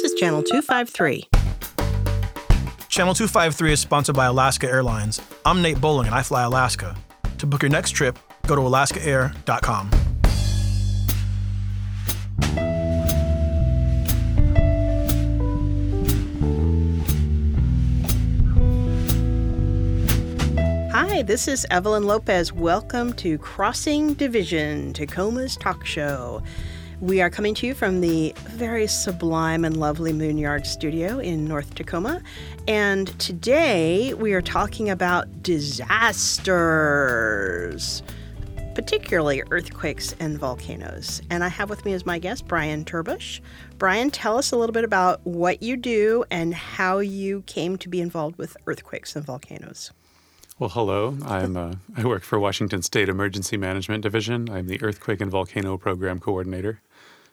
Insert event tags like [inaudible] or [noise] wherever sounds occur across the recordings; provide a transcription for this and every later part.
This is Channel 253. Channel 253 is sponsored by Alaska Airlines. I'm Nate Bowling and I fly Alaska. To book your next trip, go to alaskaair.com. Hi, this is Evelyn Lopez. Welcome to Crossing Division, Tacoma's talk show. We are coming to you from the very sublime and lovely Moonyard studio in North Tacoma. And today we are talking about disasters, particularly earthquakes and volcanoes. And I have with me as my guest Brian Terbush. Brian, tell us a little bit about what you do and how you came to be involved with earthquakes and volcanoes. Well, hello. I'm uh, I work for Washington State Emergency Management Division. I'm the Earthquake and Volcano Program Coordinator.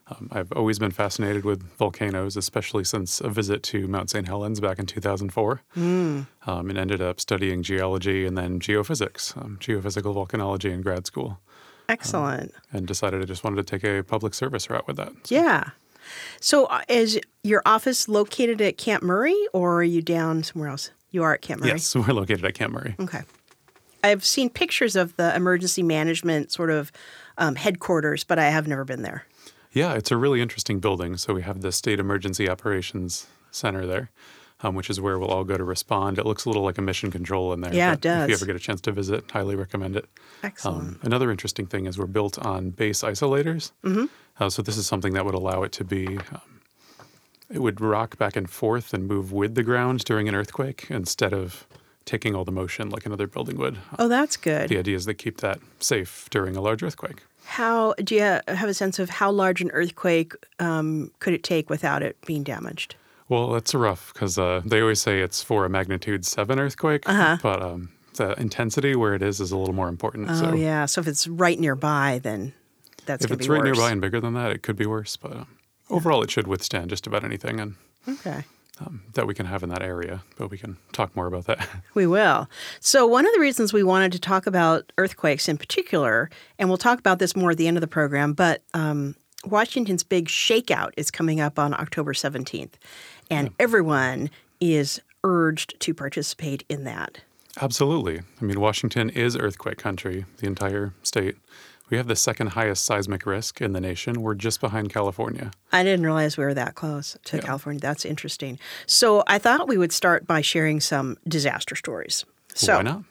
Um, I've always been fascinated with volcanoes, especially since a visit to Mount St. Helens back in 2004, mm. um, and ended up studying geology and then geophysics, um, geophysical volcanology in grad school. Excellent. Um, and decided I just wanted to take a public service route with that. So. Yeah. So, uh, is your office located at Camp Murray, or are you down somewhere else? You are at Camp Murray? Yes, [laughs] we're located at Camp Murray. Okay. I've seen pictures of the emergency management sort of um, headquarters, but I have never been there. Yeah, it's a really interesting building. So we have the State Emergency Operations Center there, um, which is where we'll all go to respond. It looks a little like a mission control in there. Yeah, it does. If you ever get a chance to visit, highly recommend it. Excellent. Um, another interesting thing is we're built on base isolators. Mm-hmm. Uh, so this is something that would allow it to be. Um, it would rock back and forth and move with the ground during an earthquake instead of taking all the motion like another building would. Oh, that's good. The idea is that keep that safe during a large earthquake. How do you have a sense of how large an earthquake um, could it take without it being damaged? Well, that's rough because uh, they always say it's for a magnitude seven earthquake, uh-huh. but um, the intensity where it is is a little more important. Oh so. yeah, so if it's right nearby, then that's if it's right nearby and bigger than that, it could be worse. But um, overall, it should withstand just about anything. And okay um, that we can have in that area, but we can talk more about that. [laughs] We will. So, one of the reasons we wanted to talk about earthquakes in particular, and we'll talk about this more at the end of the program, but um, Washington's big shakeout is coming up on October 17th, and yeah. everyone is urged to participate in that. Absolutely. I mean, Washington is earthquake country, the entire state. We have the second highest seismic risk in the nation. We're just behind California. I didn't realize we were that close to yeah. California. That's interesting. So I thought we would start by sharing some disaster stories. So why not?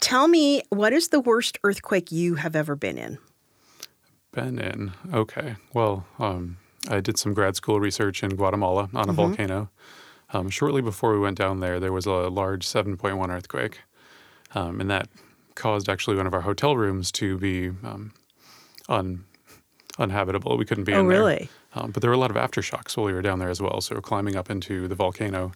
Tell me, what is the worst earthquake you have ever been in? Been in. Okay. Well, um, I did some grad school research in Guatemala on a mm-hmm. volcano. Um, shortly before we went down there, there was a large 7.1 earthquake. Um, and that caused actually one of our hotel rooms to be um, un, uninhabitable. We couldn't be oh, in there. Oh, really? Um, but there were a lot of aftershocks while we were down there as well. So climbing up into the volcano.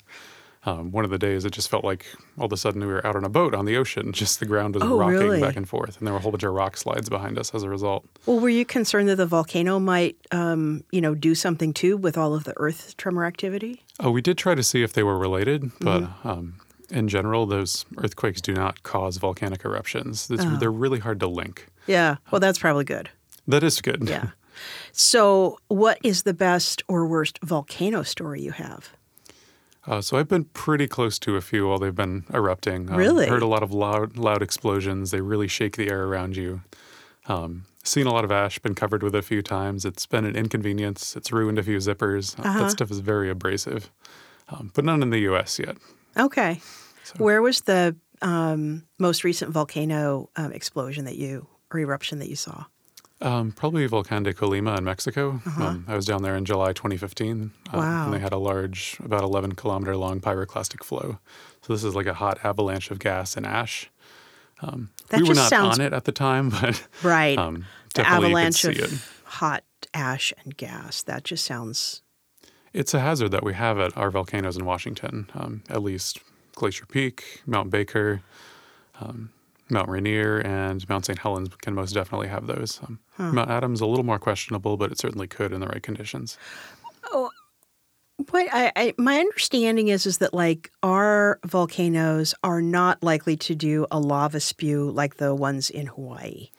Um, one of the days, it just felt like all of a sudden we were out on a boat on the ocean. [laughs] Just the ground was oh, rocking really? back and forth, and there were a whole bunch of rock slides behind us as a result. Well, were you concerned that the volcano might, um, you know, do something too with all of the earth tremor activity? Oh, we did try to see if they were related, but mm-hmm. um, in general, those earthquakes do not cause volcanic eruptions. Oh. They're really hard to link. Yeah. Well, that's probably good. That is good. Yeah. [laughs] So, what is the best or worst volcano story you have? Uh, so I've been pretty close to a few while they've been erupting. Um, really? Heard a lot of loud, loud explosions. They really shake the air around you. Um, seen a lot of ash. Been covered with it a few times. It's been an inconvenience. It's ruined a few zippers. Uh-huh. That stuff is very abrasive. Um, but none in the U.S. yet. Okay. So. Where was the um, most recent volcano um, explosion that you or eruption that you saw? Um, probably Volcan de Colima in Mexico. Uh-huh. Um, I was down there in July 2015. Um, wow. And they had a large, about 11 kilometer long pyroclastic flow. So this is like a hot avalanche of gas and ash. Um, we were not sounds... on it at the time, [laughs] but right, um, the avalanche of it. hot ash and gas. That just sounds. It's a hazard that we have at our volcanoes in Washington. Um, at least Glacier Peak, Mount Baker, um, Mount Rainier and Mount St. Helens can most definitely have those. Um, huh. Mount Adams a little more questionable, but it certainly could in the right conditions. Oh, what I, I, my understanding is is that like our volcanoes are not likely to do a lava spew like the ones in Hawaii.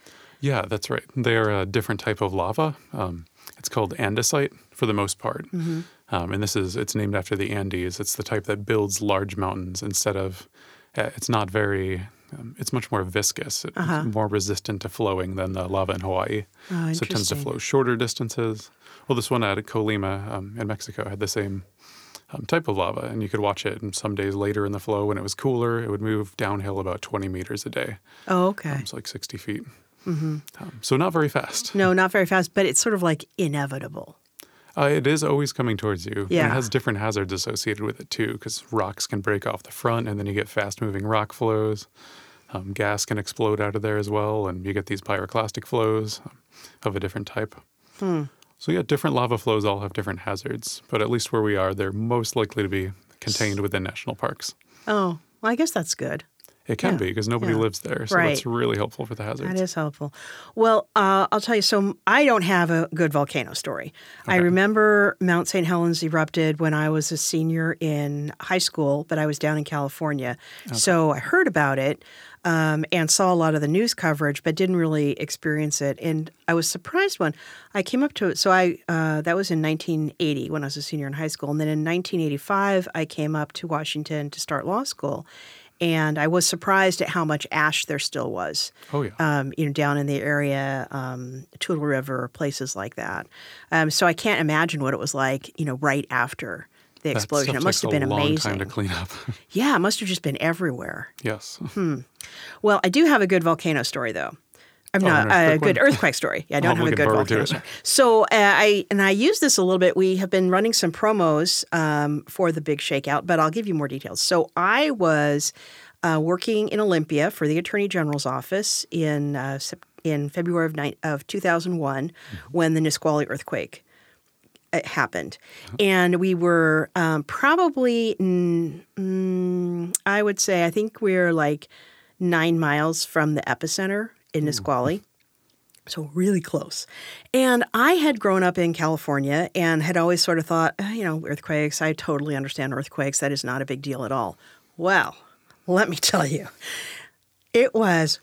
Yeah, that's right. They are a different type of lava. Um, it's called andesite for the most part. Mm-hmm. Um, and this is it's named after the Andes. It's the type that builds large mountains instead of. Uh, it's not very. Um, it's much more viscous. It's Uh-huh. more resistant to flowing than the lava in Hawaii. Oh, so it tends to flow shorter distances. Well, this one at Colima um, in Mexico had the same um, type of lava, and you could watch it. And some days later in the flow, when it was cooler, it would move downhill about 20 meters a day. Oh, okay. It's like 60 feet. Um, so not very fast. No, not very [laughs] fast, but it's sort of like inevitable. Uh, it is always coming towards you. And Yeah. it has different hazards associated with it too, because rocks can break off the front, and then you get fast-moving rock flows. Um, gas can explode out of there as well, and you get these pyroclastic flows um, of a different type. Hmm. So yeah, different lava flows all have different hazards, but at least where we are, they're most likely to be contained within national parks. Oh, well, I guess that's good. It can Yeah. be because nobody Yeah. lives there, so Right. that's really helpful for the hazards. That is helpful. Well, uh, I'll tell you. So I don't have a good volcano story. I remember Mount St. Helens erupted when I was a senior in high school, but I was down in California. So I heard about it um, and saw a lot of the news coverage, but didn't really experience it. And I was surprised when I came up to it. So I uh, that was in 1980 when I was a senior in high school, and then in 1985 I came up to Washington to start law school. And I was surprised at how much ash there still was Oh yeah. um, you know, down in the area, um, Toutle River, places like that. Um, so I can't imagine what it was like, you know, right after the That explosion. It must have been a long amazing. time to clean up. [laughs] Yeah, it must have just been everywhere. yes. Hmm. Well, I do have a good volcano story, though. I'm Oh, not a good one? [laughs] earthquake story. Yeah, I don't I'm have a good volcano story. So uh, I and I use this a little bit. We have been running some promos um, for the big shakeout, but I'll give you more details. So I was uh, working in Olympia for the Attorney General's office in uh, in February of, ni- of 2001 Mm-hmm. when the Nisqually earthquake uh, happened. And we were um, probably, mm, mm, I would say, I think we're like nine miles from the epicenter in Nisqually. So really close. And I had grown up in California and had always sort of thought, "Eh, you know, earthquakes, I totally understand earthquakes. That is not a big deal at all. Well, let me [laughs] tell you, it was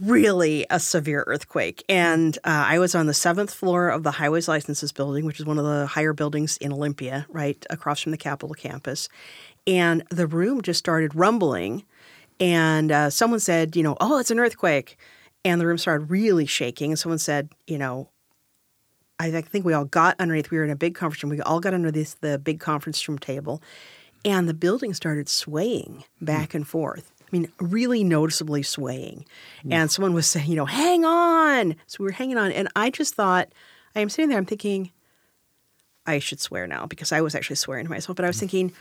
really a severe earthquake. And uh, I was on the seventh floor of the Highways Licenses Building, which is one of the higher buildings in Olympia, right across from the Capitol campus. And the room just started rumbling. And uh, someone said, you know, oh, it's an earthquake. And the room started really shaking. And someone said, you know, I I think we all got underneath. We were in a big conference room. We all got underneath the big conference room table, and the building started swaying hmm. back and forth. I mean, really noticeably swaying. Hmm. And someone was saying, you know, hang on. So we were hanging on. And I just thought, I am sitting there, I'm thinking, I should swear now because I was actually swearing to myself, but I was hmm. thinking,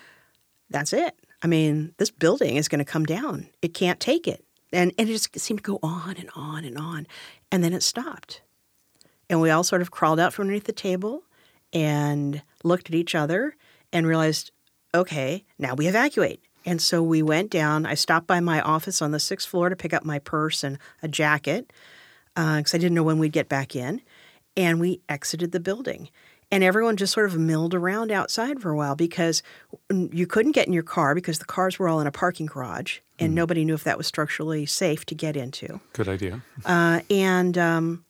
that's it. I mean, this building is going to come down. It can't take it. And, and it just seemed to go on and on and on. And then it stopped. And we all sort of crawled out from underneath the table and looked at each other and realized, okay, now we evacuate. And so we went down. I stopped by my office on the sixth floor to pick up my purse and a jacket uh, because I didn't know when we'd get back in. And we exited the building. And everyone just sort of milled around outside for a while because mm, you couldn't get in your car because the cars were all in a parking garage and nobody knew if that was structurally safe to get into Good idea. uh, and um,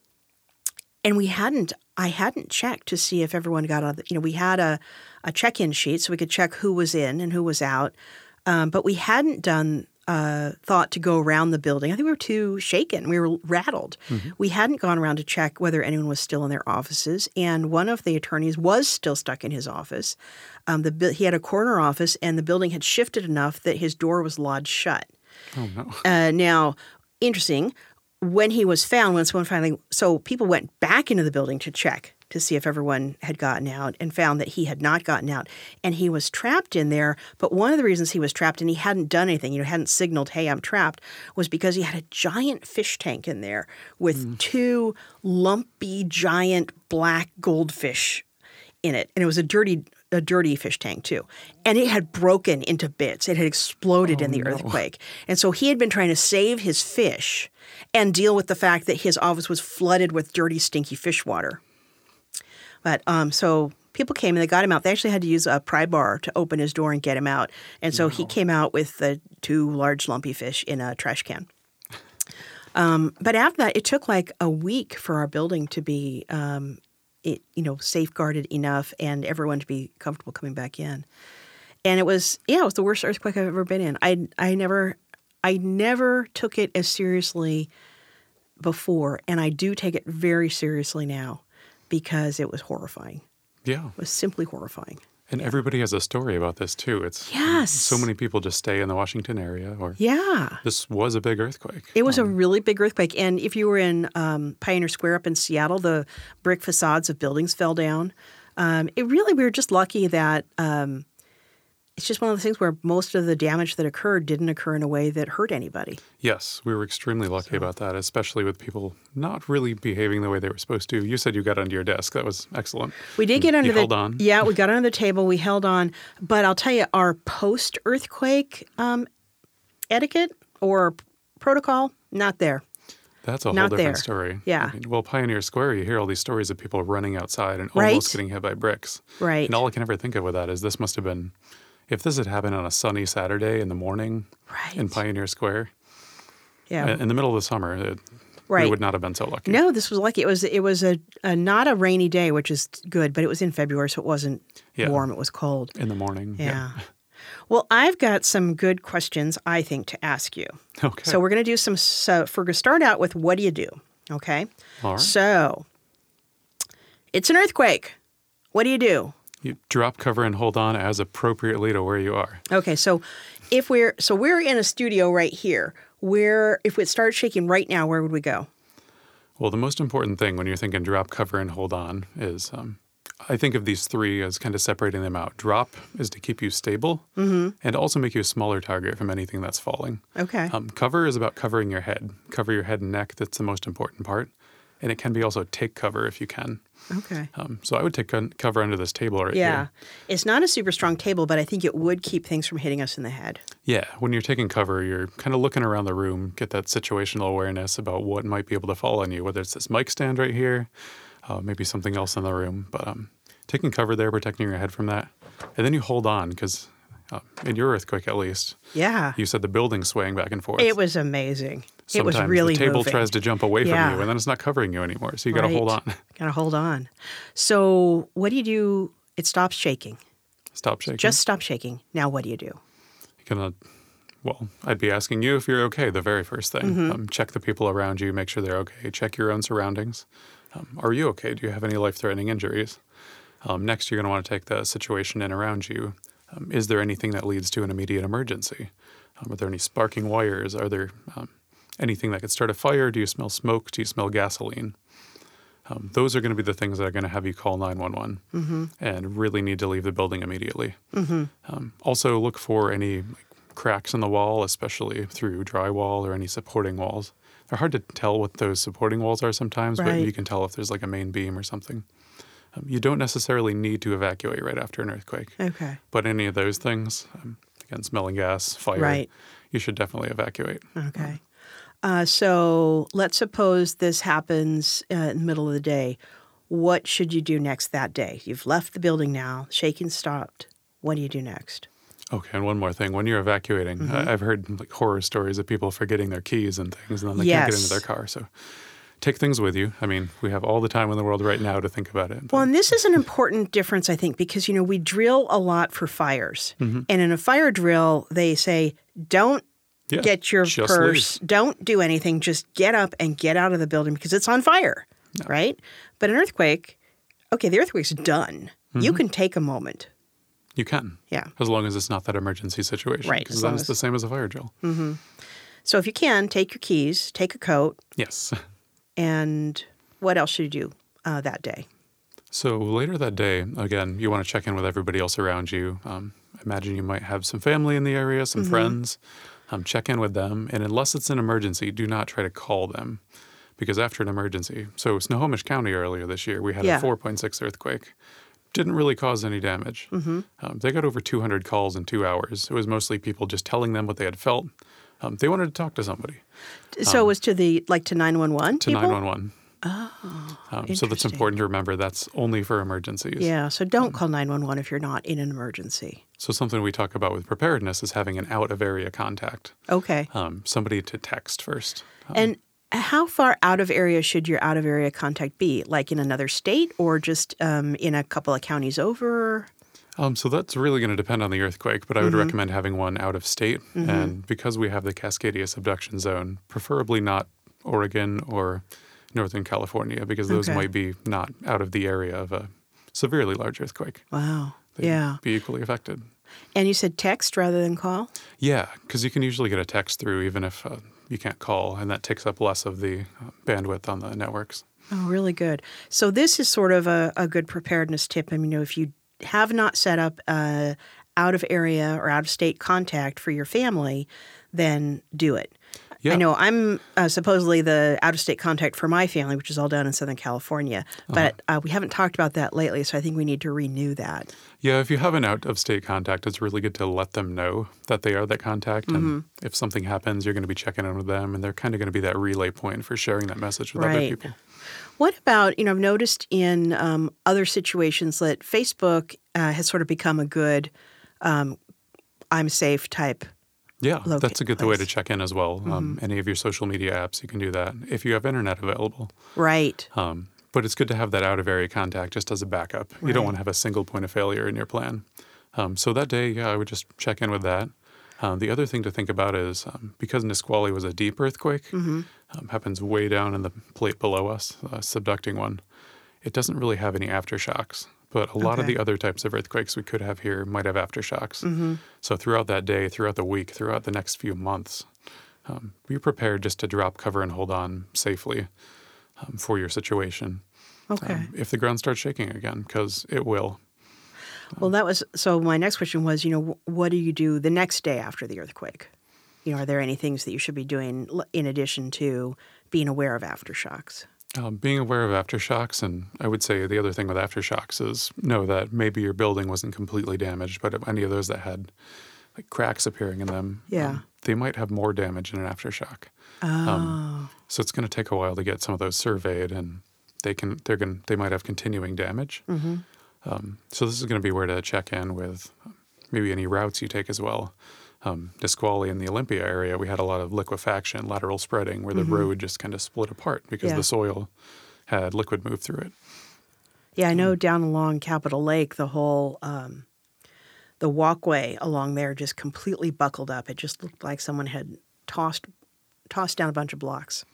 and we hadn't. I hadn't checked to see if everyone got on. The, you know, we had a a check in sheet so we could check who was in and who was out, um, but we hadn't done. Uh, thought to go around the building. I think we were too shaken. We were rattled. We hadn't gone around to check whether anyone was still in their offices. And one of the attorneys was still stuck in his office. Um, the he had a corner office, and the building had shifted enough that his door was lodged shut. Oh no. Uh, now, interesting, when he was found, when someone finally, so people went back into the building to check to see if everyone had gotten out and found that he had not gotten out. And he was trapped in there. But one of the reasons he was trapped and he hadn't done anything, you know, hadn't signaled, hey, I'm trapped, was because he had a giant fish tank in there with hmm. two lumpy, giant black goldfish in it, and it was a dirty a dirty fish tank too, and it had broken into bits. It had exploded in the oh, earthquake, and so he had been trying to save his fish and deal with the fact that his office was flooded with dirty, stinky fish water. But um, so people came and they got him out. They actually had to use a pry bar to open his door and get him out, and so he came out with the two large lumpy fish in a trash can. Um, but after that, it took like a week for our building to be um, it, you know, safeguarded enough and everyone to be comfortable coming back in. And it was, yeah, it was the worst earthquake I've ever been in. I, I never, I never took it as seriously before, and I do take it very seriously now because it was horrifying. Yeah. It was simply horrifying. And everybody has a story about this too. It's Yes. so many people just stay in the Washington area or Yeah. this was a big earthquake. It was a really big earthquake. And if you were in um, Pioneer Square up in Seattle, the brick facades of buildings fell down. Um, it really, we were just lucky that um, it's just one of the things where most of the damage that occurred didn't occur in a way that hurt anybody. Yes, we were extremely lucky about that, especially with people not really behaving the way they were supposed to. You said you got under your desk. That was excellent. We did get You under the held on. yeah, we got under the table. We held on, but I'll tell you, our post earthquake um, etiquette or protocol not there. That's a whole Not different there. story. Yeah. I mean, well, Pioneer Square, you hear all these stories of people running outside and Right. almost getting hit by bricks. Right. And all I can ever think of with that is this must have been, if this had happened on a sunny Saturday in the morning right. in Pioneer Square, Yeah. in the middle of the summer, it, Right. we would not have been so lucky. No, this was lucky. It was it was a, a not a rainy day, which is good, but it was in February, so it wasn't Yeah. warm. It was cold. In the morning. Yeah. Well, I've got some good questions I think to ask you. Okay. So we're going to do some. So going to start out with what do you do? Okay. All right. So it's an earthquake. What do you do? You drop cover and hold on as appropriately to where you are. Okay, so if we're so we're in a studio right here. Where if it started shaking right now, where would we go? Well, the most important thing when you're thinking drop, cover, and hold on is um, I think of these three as kind of separating them out. Drop is to keep you stable Mm-hmm. and also make you a smaller target from anything that's falling. Okay. Um, cover is about covering your head. Cover your head and neck. That's the most important part. And it can be also take cover if you can. okay. Um, so I would take con- cover under this table right here. Yeah. here. It's not a super strong table, but I think it would keep things from hitting us in the head. Yeah, when you're taking cover, you're kind of looking around the room, get that situational awareness about what might be able to fall on you, whether it's this mic stand right here, uh, maybe something else in the room. But um, taking cover there, protecting your head from that. And then you hold on because uh, in your earthquake, at least, Yeah. you said the building's swaying back and forth. It was amazing. it Sometimes was really the table moving. tries to jump away from you, and then it's not covering you anymore. So you got to hold on. Right. Gotta hold on. So what do you do? It stops shaking. Stop shaking. Just stop shaking. Now what do you do? You gonna well i'd be asking you if you're okay the very first thing Mm-hmm. um, check the people around you make sure they're okay check your own surroundings um, are you okay do you have any life-threatening injuries um, next you're going to want to take the situation in around you um, is there anything that leads to an immediate emergency? Um, are there any sparking wires? Are there um, anything that could start a fire? Do you smell smoke? Do you smell gasoline? Um, those are going to be the things that are going to have you call 911 and really need to leave the building immediately. Um, also, look for any like, cracks in the wall, especially through drywall or any supporting walls. They're hard to tell what those supporting walls are sometimes, but you can tell if there's like a main beam or something. Um, you don't necessarily need to evacuate right after an earthquake, Okay. but any of those things, um, again, smelling gas, fire, Right. you should definitely evacuate. Okay. Uh, so let's suppose this happens uh, in the middle of the day. What should you do next that day? You've left the building now. Shaking stopped. What do you do next? Okay, and one more thing. When you're evacuating, Mm-hmm. I've heard like horror stories of people forgetting their keys and things, and then they can't get into their car. So take things with you. I mean, we have all the time in the world right now to think about it. Well, and this is an important difference, I think, because you know we drill a lot for fires, Mm-hmm. and in a fire drill, they say don't Yeah, get your purse, don't do anything, just get up and get out of the building because it's on fire, right? But an earthquake, okay, the earthquake's done. You Mm-hmm. can take a moment, you can. yeah. As long as it's not that emergency situation. Right, Because as then long it's as- the same as a fire drill. So if you can, take your keys, take a coat, Yes. [laughs] and what else should you do uh, that day? So later that day, again, you want to check in with everybody else around you. Um, imagine you might have some family in the area, some Mm-hmm. friends. Um, check in with them, and unless it's an emergency, do not try to call them, because after an emergency, so Snohomish County earlier this year, we had Yeah. a 4.6 earthquake. Didn't really cause any damage. Mm-hmm. Um, they got over 200 calls in two hours. It was mostly people just telling them what they had felt. Um, they wanted to talk to somebody. So it was to the like to nine one one Um, to people. 911. Oh, um, so that's important to remember. That's only for emergencies. Yeah. So don't call nine one one if you're not in an emergency. So something we talk about with preparedness is having an out of area contact, Okay. um, somebody to text first. Um, And How far out of area should your out of area contact be? Like in another state or just um, in a couple of counties over? Um, so that's really going to depend on the earthquake, but I would recommend having one out of state. And because we have the Cascadia subduction zone, preferably not Oregon or Northern California, because those Okay. might be not out of the area of a severely large earthquake. Wow. They'd yeah. Be equally affected. And you said text rather than call? Yeah, because you can usually get a text through even if uh, you can't call, and that takes up less of the uh, bandwidth on the networks. Oh, really good. So this is sort of a, a good preparedness tip. I mean, you know, if you have not set up a out of area or out of state contact for your family, then do it. Yeah. I know I'm uh, supposedly the out of state contact for my family, which is all down in Southern California, but uh, we haven't talked about that lately. So I think we need to renew that. Yeah, if you have an out of state contact, it's really good to let them know that they are that contact. And Mm-hmm. if something happens, you're going to be checking in with them, and they're kind of going to be that relay point for sharing that message with other people. What about, you know, I've noticed in um, other situations that Facebook uh, has sort of become a good um, I'm safe type. Yeah, Locate that's a good way to check in as well. Mm-hmm. Um, any of your social media apps, you can do that if you have internet available. Right. Um, but it's good to have that out of area contact just as a backup. You don't want to have a single point of failure in your plan. Um, so that day, yeah, I would just check in with that. Um, the other thing to think about is um, because Nisqually was a deep earthquake, Mm-hmm. um, happens way down in the plate below us, uh, subducting one. It doesn't really have any aftershocks, but a lot of the other types of earthquakes we could have here might have aftershocks. So throughout that day, throughout the week, throughout the next few months, um, be prepared just to drop cover and hold on safely um, for your situation Okay. um, if the ground starts shaking again, because it will. Well, that was so. My next question was, you know, what do you do the next day after the earthquake? You know, are there any things that you should be doing in addition to being aware of aftershocks? Um, being aware of aftershocks, and I would say the other thing with aftershocks is know that maybe your building wasn't completely damaged, but any of those that had like cracks appearing in them, Yeah. um, they might have more damage in an aftershock. Oh, Um, So it's going to take a while to get some of those surveyed, and they can they're going they might have continuing damage. Mm-hmm. Um, so this is going to be where to check in with um, maybe any routes you take as well. Um, Nisqually in the Olympia area, we had a lot of liquefaction, lateral spreading, where the road just kind of split apart because Mm-hmm. Yeah. the soil had liquid move through it. yeah. I know down along Capitol Lake, the whole um, the walkway along there just completely buckled up. It just looked like someone had tossed tossed down a bunch of blocks.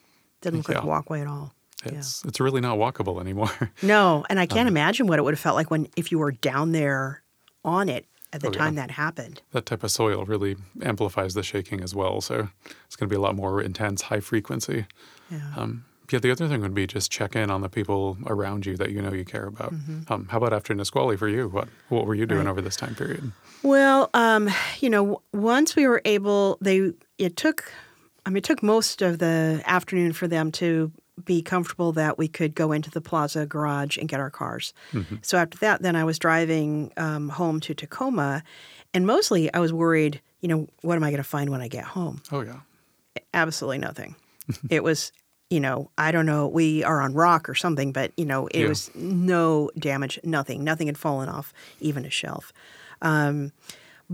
Didn't look like a walkway at all. It's it's really not walkable anymore. [laughs] No, and I Um, can't imagine what it would have felt like when if you were down there on it at the Oh, yeah. time that happened. that type of soil really amplifies the shaking as well. So it's going to be a lot more intense, high frequency. Yeah. Um, yeah, the other thing would be just check in on the people around you that you know you care about. Um, how about after Nisqually for you? What what were you doing Mm-hmm. Right. over this time period? Well, um, you know, once we were able, they it took, I mean, it took most of the afternoon for them to be comfortable that we could go into the plaza garage and get our cars. So after that, then I was driving um, home to Tacoma, and mostly I was worried. You know, what am I going to find when I get home? Oh yeah, Absolutely nothing. [laughs] it was. You know, I don't know. We are on rock or something, but you know, it Yeah. was no damage, nothing. Nothing had fallen off, even a shelf.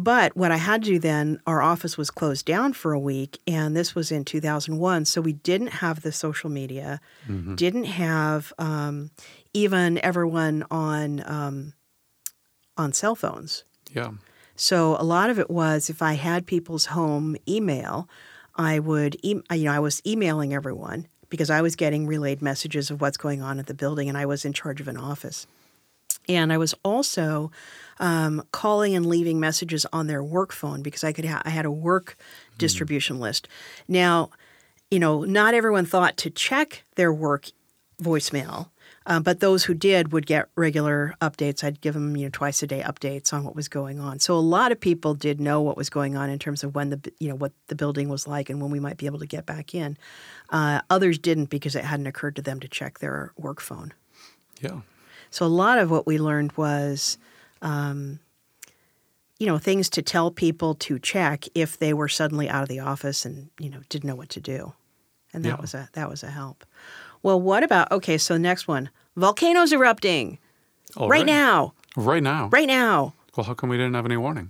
But what I had to do then, our office was closed down for a week, and this was in 2001. So we didn't have the social media, didn't have um, even everyone on um, on cell phones. yeah, So a lot of it was if I had people's home email, I would, e- you know, I was emailing everyone because I was getting relayed messages of what's going on at the building, and I was in charge of an office. And I was also um, calling and leaving messages on their work phone because I could ha- I had a work distribution list. Now, you know, not everyone thought to check their work voicemail, uh, but those who did would get regular updates. I'd give them, you know, twice a day updates on what was going on. So a lot of people did know what was going on in terms of when the, you know, what the building was like and when we might be able to get back in. Uh, others didn't because it hadn't occurred to them to check their work phone. yeah, So a lot of what we learned was, um, you know, things to tell people to check if they were suddenly out of the office and you know didn't know what to do, and that Yeah. was a that was a help. Well, what about okay? So next one, volcanoes erupting right now, right now. right now. Well, how come we didn't have any warning?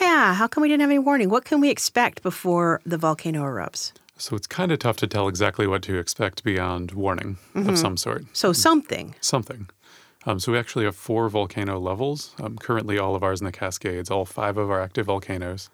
Yeah, how come we didn't have any warning? What can we expect before the volcano erupts? So it's kind of tough to tell exactly what to expect beyond warning of some sort. So something. Something. Um, so we actually have four volcano levels. Um, currently, all of ours in the Cascades, all five of our active volcanoes,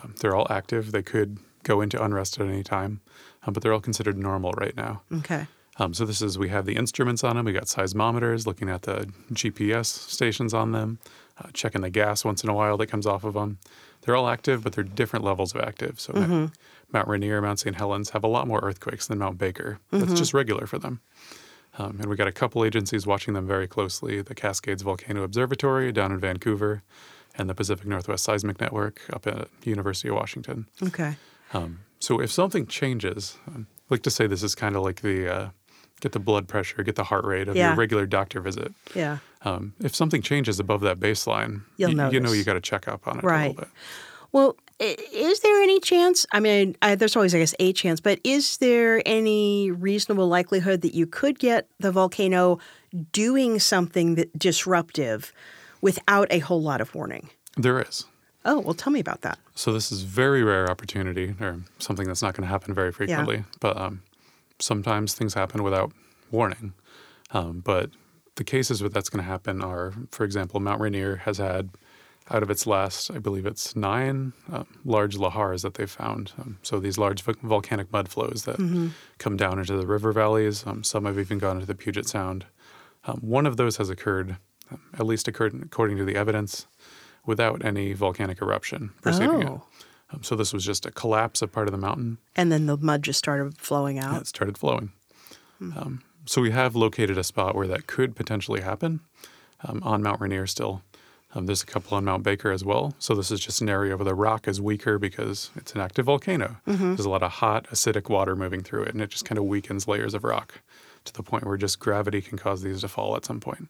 um, they're all active. They could go into unrest at any time, um, but they're all considered normal right now. Okay. Um, so this is we have the instruments on them. We got seismometers looking at the GPS stations on them, uh, checking the gas once in a while that comes off of them. They're all active, but they're different levels of active. So Mount- Mount Rainier, Mount St. Helens have a lot more earthquakes than Mount Baker. That's just regular for them. Um, and we got a couple agencies watching them very closely: the Cascades Volcano Observatory down in Vancouver, and the Pacific Northwest Seismic Network up at University of Washington. Okay. Um, so if something changes, um, I like to say this is kind of like the uh, get the blood pressure, get the heart rate of Yeah. your regular doctor visit. Yeah. Um, if something changes above that baseline, You'll y- you know you got to check up on it a little bit. Well, is there any chance? I mean, I, there's always, I guess, a chance, but is there any reasonable likelihood that you could get the volcano doing something that disruptive without a whole lot of warning? There is. Oh, well, tell me about that. So this is very rare opportunity, or something that's not going to happen very frequently. Yeah. But um, sometimes things happen without warning. Um, but the cases where that's going to happen are, for example, Mount Rainier has had, out of its last, I believe it's nine uh, large lahars that they've found. Um, so these large vo- volcanic mud flows that come down into the river valleys. Um, some have even gone into the Puget Sound. Um, one of those has occurred, um, at least occurred according to the evidence, without any volcanic eruption preceding it. Oh. Um, so this was just a collapse of part of the mountain. And then the mud just started flowing out. it started flowing. Um, so we have located a spot where that could potentially happen um, on Mount Rainier still. Um, there's a couple on Mount Baker as well. So this is just an area where the rock is weaker because it's an active volcano. There's a lot of hot, acidic water moving through it, and it just kind of weakens layers of rock to the point where just gravity can cause these to fall at some point.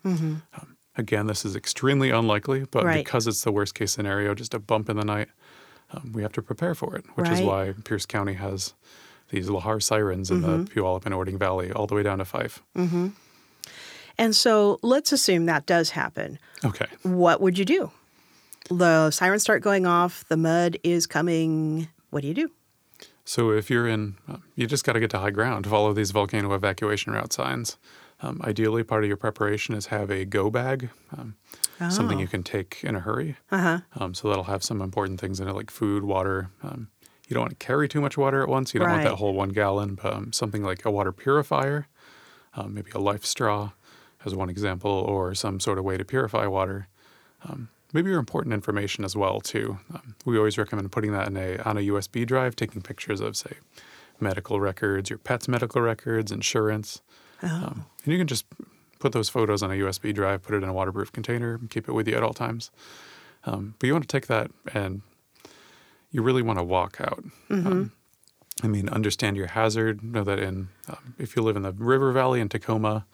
Um, again, this is extremely unlikely, but Right. because it's the worst case scenario, just a bump in the night, um, we have to prepare for it, which is why Pierce County has these Lahar sirens in the Puyallup and Orting Valley all the way down to Fife. And so let's assume that does happen. Okay. What would you do? The sirens start going off, the mud is coming. What do you do? So if you're in, uh, you just got to get to high ground, follow these volcano evacuation route signs. Um, ideally, part of your preparation is have a go bag, um, something you can take in a hurry. Uh huh. Um, so that'll have some important things in it, like food, water. Um, you don't want to carry too much water at once. You don't want that whole one gallon. But um, something like a water purifier, um, maybe a life straw, as one example, or some sort of way to purify water. Um, maybe your important information as well too. Um, we always recommend putting that in a on a USB drive, taking pictures of say medical records, your pet's medical records, insurance, um, and you can just put those photos on a USB drive, put it in a waterproof container, and keep it with you at all times. Um, but you want to take that and you really want to walk out. Um, I mean, understand your hazard. Know that in um, if you live in the river valley in Tacoma,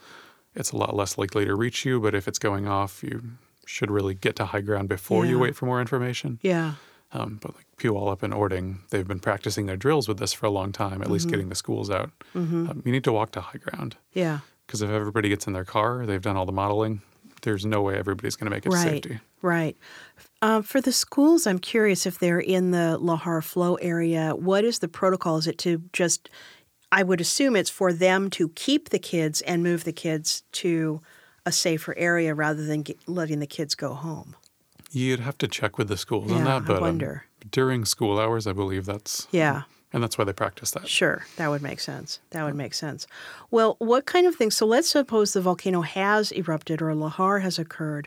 it's a lot less likely to reach you. But if it's going off, you should really get to high ground before you wait for more information. Yeah. Um, but like Puyallup and Orting, they've been practicing their drills with this for a long time, at least getting the schools out. Um, you need to walk to high ground Yeah. because if everybody gets in their car, they've done all the modeling. There's no way everybody's going to make it to Right. safety. Right. Um, for the schools, I'm curious if they're in the Lahar Flow area. What is the protocol? Is it to just, I would assume it's for them to keep the kids and move the kids to a safer area rather than get, letting the kids go home. You'd have to check with the schools on Yeah, that, I but um, during school hours, I believe that's Yeah. and that's why they practice that. Sure, that would make sense. That would make sense. Well, what kind of things? So let's suppose the volcano has erupted or a lahar has occurred.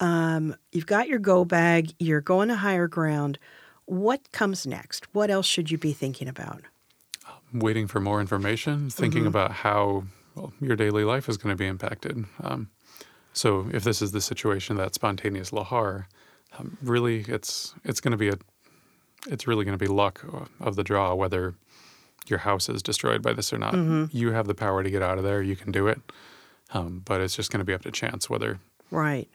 Um, you've got your go bag. You're going to higher ground. What comes next? What else should you be thinking about? Waiting for more information, thinking Mm-hmm. about how well, your daily life is going to be impacted. Um, so, if this is the situation that spontaneous lahar, um, really, it's it's going to be a it's really going to be luck of the draw whether your house is destroyed by this or not. Mm-hmm. You have the power to get out of there. You can do it, um, but it's just going to be up to chance whether Right.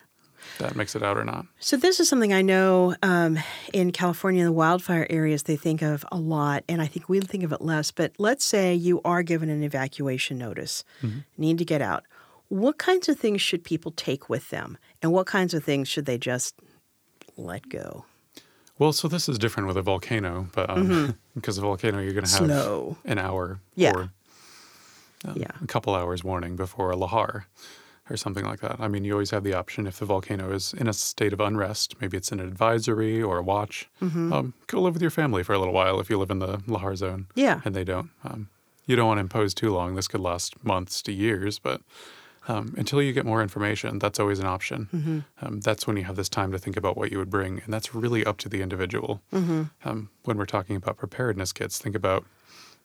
That makes it out or not. So this is something I know um, in California, the wildfire areas, they think of a lot, and I think we think of it less. But let's say you are given an evacuation notice, need to get out. What kinds of things should people take with them, and what kinds of things should they just let go? Well, so this is different with a volcano, but um, [laughs] because a volcano, you're going to have Slow. an hour Yeah. or um, Yeah. a couple hours warning before a lahar or something like that. I mean, you always have the option if the volcano is in a state of unrest, maybe it's an advisory or a watch, Mm-hmm. um, go live with your family for a little while if you live in the lahar zone. Yeah. And they don't. Um, you don't want to impose too long. This could last months to years, but um, until you get more information, that's always an option. Mm-hmm. Um, that's when you have this time to think about what you would bring, and that's really up to the individual. Mm-hmm. Um, when we're talking about preparedness kits, think about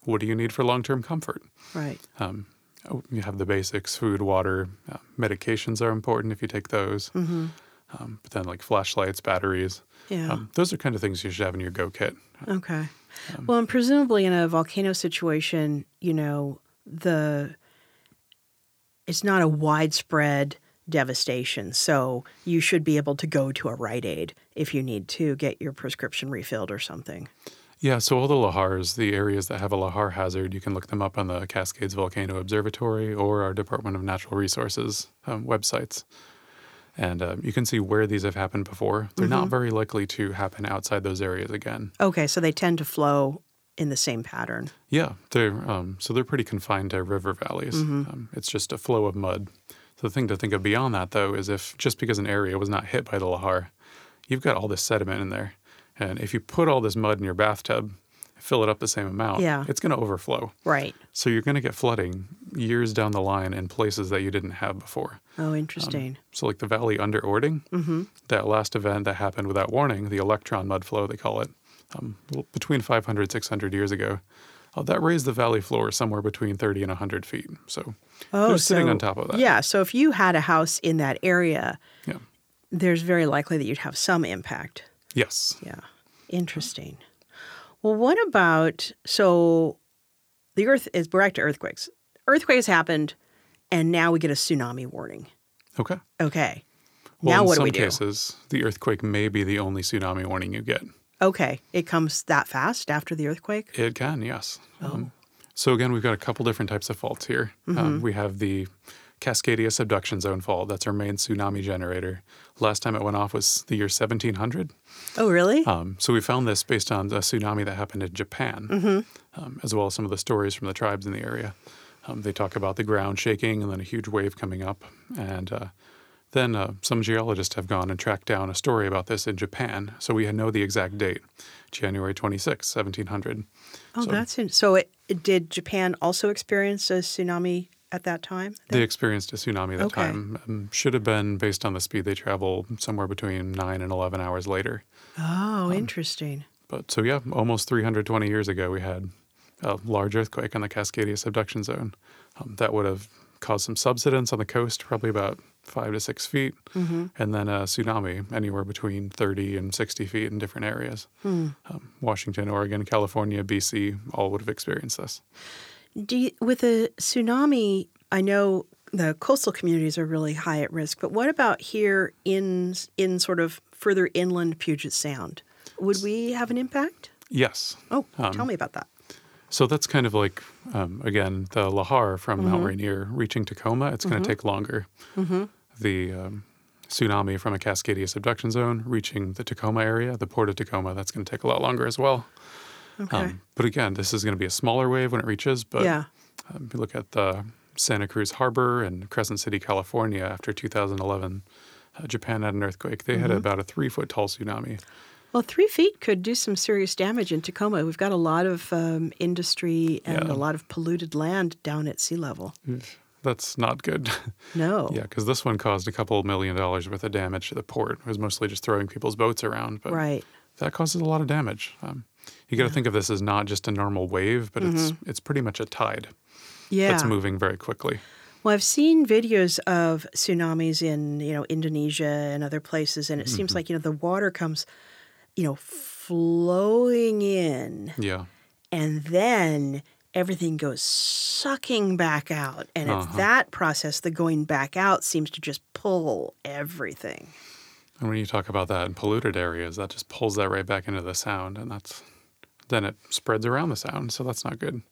what do you need for long-term comfort. Right. Um, you have the basics: food, water, uh, medications are important if you take those. Mm-hmm. Um, but then, like flashlights, batteries, Yeah. um, those are kind of things you should have in your go kit. Okay. well, and presumably in a volcano situation, you know, the it's not a widespread devastation, so you should be able to go to a Rite Aid if you need to get your prescription refilled or something. Yeah, so all the lahars, the areas that have a lahar hazard, you can look them up on the Cascades Volcano Observatory or our Department of Natural Resources um, websites. And um, you can see where these have happened before. They're not very likely to happen outside those areas again. Okay, so they tend to flow in the same pattern. Yeah, they're um, so they're pretty confined to river valleys. Um, it's just a flow of mud. So the thing to think of beyond that, though, is if just because an area was not hit by the lahar, you've got all this sediment in there, and if you put all this mud in your bathtub, fill it up the same amount, Yeah. it's going to overflow. Right. So you're going to get flooding years down the line in places that you didn't have before. Oh, interesting. So like the valley under Orting, that last event that happened without warning, the electron mud flow they call it, um, between 500 600 years ago, uh, that raised the valley floor somewhere between 30 and 100 feet. So oh, they're sitting so- on top of that. Yeah, so if you had a house in that area, Yeah. there's very likely that you'd have some impact. Yes. Yeah. Interesting. Well, what about so the earth is we're back to earthquakes. Earthquakes happened and now we get a tsunami warning. Okay. Okay. Well, now in what do some we do? cases, the earthquake may be the only tsunami warning you get. Okay. It comes that fast after the earthquake? It can, yes. Oh. Um, so again, we've got a couple different types of faults here. Mm-hmm. Um, we have the Cascadia subduction zone fault. That's our main tsunami generator. Last time it went off was the year 1700. Oh, really? Um, so we found this based on a tsunami that happened in Japan, Mm-hmm. um, as well as some of the stories from the tribes in the area. Um, they talk about the ground shaking and then a huge wave coming up. And uh, then uh, some geologists have gone and tracked down a story about this in Japan. So we know the exact date, January 26, 1700. oh, so- that's in, so it, did Japan also experience a tsunami at that time? They experienced a tsunami that Okay. time. Um, should have been based on the speed they travel, somewhere between nine and 11 hours later. Oh, Um, interesting. But so, yeah, almost 320 years ago, we had a large earthquake on the Cascadia subduction zone. Um, that would have caused some subsidence on the coast, probably about five to six feet, Mm-hmm. and then a tsunami anywhere between 30 and 60 feet in different areas. Hmm. Um, Washington, Oregon, California, BC, all would have experienced this. Do you, with a tsunami, I know the coastal communities are really high at risk, but what about here in in sort of further inland Puget Sound? Would we have an impact? Yes. Oh, Um, tell me about that. So that's kind of like, um, again, the Lahar from Mount Rainier reaching Tacoma, it's going to take longer. The um, tsunami from a Cascadia subduction zone reaching the Tacoma area, the port of Tacoma, that's going to take a lot longer as well. Okay. Um, but again, this is going to be a smaller wave when it reaches. But yeah. um, if you look at the Santa Cruz Harbor and Crescent City, California, after 2011, uh, Japan had an earthquake. They had about a three foot tall tsunami. Well, three feet could do some serious damage in Tacoma. We've got a lot of um, industry and Yeah. a lot of polluted land down at sea level. That's not good. [laughs] No. Yeah, because this one caused a couple million dollars worth of damage to the port. It was mostly just throwing people's boats around, but Right. that causes a lot of damage. Um, you got to think of this as not just a normal wave, but it's it's pretty much a tide Yeah. that's moving very quickly. Well, I've seen videos of tsunamis in you know Indonesia and other places, and it seems Mm-hmm. like you know the water comes, you know, flowing in, Yeah, and then everything goes sucking back out, and it's Uh-huh. that process, the going back out, seems to just pull everything. and when you talk about that in polluted areas, that just pulls that right back into the sound, and that's then it spreads around the sound, so that's not good.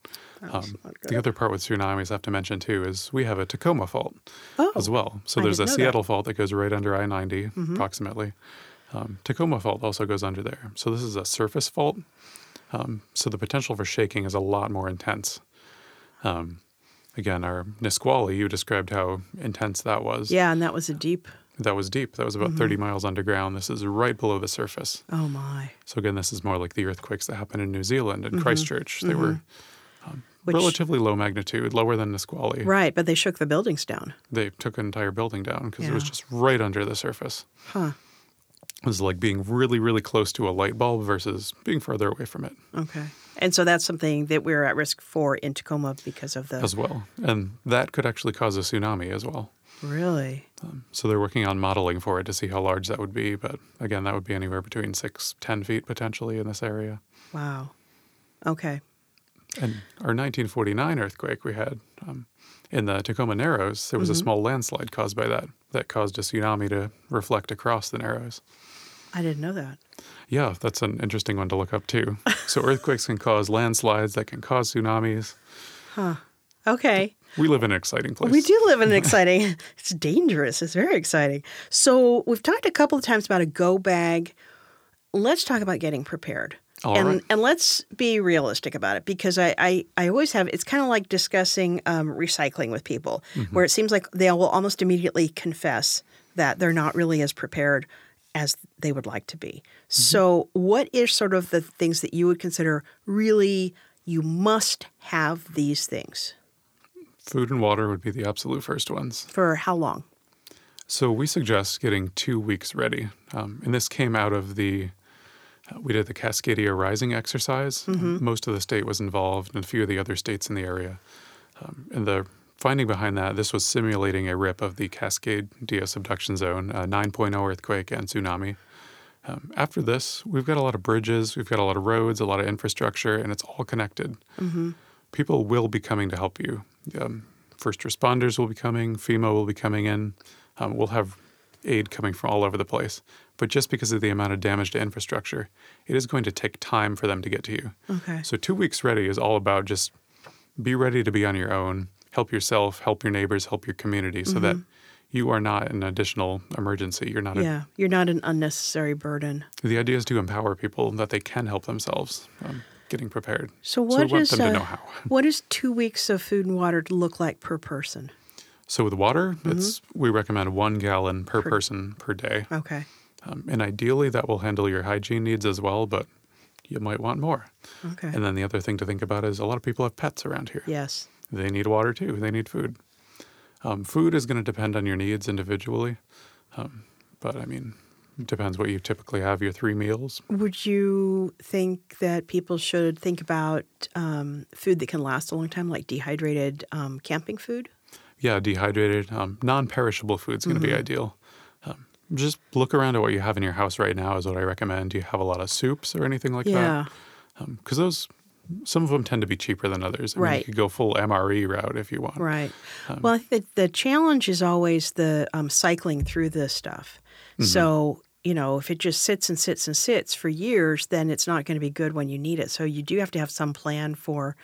Um, not the other part with tsunamis I have to mention too is we have a Tacoma fault Oh, as well. So I there's a didn't that. Mm-hmm. Seattle fault that goes right under I 90 approximately. Um, Tacoma Fault also goes under there. So this is a surface fault. Um, so the potential for shaking is a lot more intense. Um, again, our Nisqually, you described how intense that was. Yeah, and that was a deep. That was deep. That was about 30 mm-hmm. miles underground. This is right below the surface. Oh my. So again, this is more like the earthquakes that happened in New Zealand and mm-hmm. Christchurch. They were mm-hmm. um, Which, relatively low magnitude, lower than Nisqually. right, but they shook the buildings down. They took an entire building down because it was just right under the surface. Huh. It was like being really, really close to a light bulb versus being further away from it Okay. And so that's something that we're at risk for in Tacoma because of the. as well. And that could actually cause a tsunami as well. Really? So they're working on modeling for it to see how large that would be. But again, that would be anywhere between six, ten feet potentially in this area. Wow. Okay. And our 1949 earthquake we had um, in the Tacoma Narrows, there was a small landslide caused by that that caused a tsunami to reflect across the Narrows. I didn't know that. Yeah, that's an interesting one to look up too. So [laughs] earthquakes can cause landslides that can cause tsunamis. Huh. Okay. We live in an exciting place. We do live in an exciting, [laughs] it's dangerous. It's very exciting. So we've talked a couple of times about a go bag. Let's talk about getting prepared. All and, right. and let's be realistic about it because I, I, I always have, it's kind of like discussing um, recycling with people, Mm-hmm. where it seems like they will almost immediately confess that they're not really as prepared as they would like to be. Mm-hmm. So, what is sort of the things that you would consider really, you must have these things? Food and water would be the absolute first ones. For how long? So we suggest getting two weeks ready. Um, and this came out of the, uh, we did the Cascadia Rising exercise. Um, most of the state was involved and a few of the other states in the area. Um, and the finding behind that, this was simulating a rip of the Cascadia subduction zone, a 9.0 earthquake and tsunami. Um, after this, we've got a lot of bridges, we've got a lot of roads, a lot of infrastructure, and it's all connected. People will be coming to help you. Um, first responders will be coming, FEMA will be coming in. Um, we'll have aid coming from all over the place. But just because of the amount of damage to infrastructure, it is going to take time for them to get to you. Okay. So, two weeks ready is all about just be ready to be on your own, help yourself, help your neighbors, help your community so that you are not an additional emergency. You're not a Yeah, you're not an unnecessary burden. the idea is to empower people that they can help themselves um, getting prepared. So what want is uh, know how. [laughs] what two weeks of food and water to look like per person? So with water, Mm-hmm. it's we recommend one gallon per, person per day, Okay. um, and ideally that will handle your hygiene needs as well. But you might want more. Okay. And then the other thing to think about is a lot of people have pets around here. yes. They need water too. They need food. Um, food is going to depend on your needs individually, um, but I mean, depends what you typically have your three meals. Would you think that people should think about um, food that can last a long time, like dehydrated um, camping food? Yeah, dehydrated, um, non-perishable food is going Mm-hmm. to be ideal. Um, just look around at what you have in your house right now is what I recommend. Do you have a lot of soups or anything like yeah. that? Because those, some of them tend to be cheaper than others. I mean, Right. you could go full MRE route if you want. Right. Um, well, I think the challenge is always the um, cycling through this stuff. Mm-hmm. So, you know, if it just sits and sits and sits for years, then it's not going to be good when you need it. So you do have to have some plan for,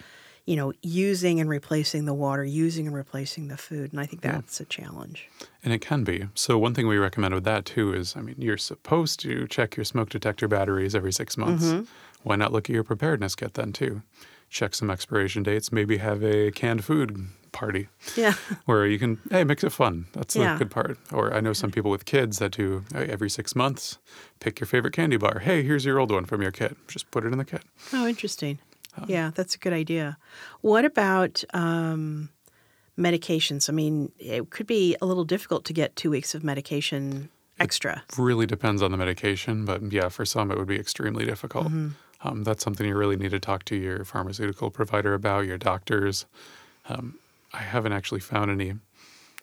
you know, using and replacing the water, using and replacing the food. And I think that's a challenge. And it can be. So one thing we recommend with that too is, I mean, you're supposed to check your smoke detector batteries every six months. Mm-hmm. Why not look at your preparedness kit then too? Check some expiration dates. Maybe have a canned food party Yeah. where you can hey makes it fun. That's the good part. Or I know some people with kids that do every six months pick your favorite candy bar. Hey, here's your old one from your kit. Just put it in the kit. Oh, interesting. Yeah, that's a good idea. What about um, medications? I mean, it could be a little difficult to get two weeks of medication extra. Really depends on the medication, but yeah, for some it would be extremely difficult. Mm-hmm. Um, that's something you really need to talk to your pharmaceutical provider about, your doctors. Um, I haven't actually found any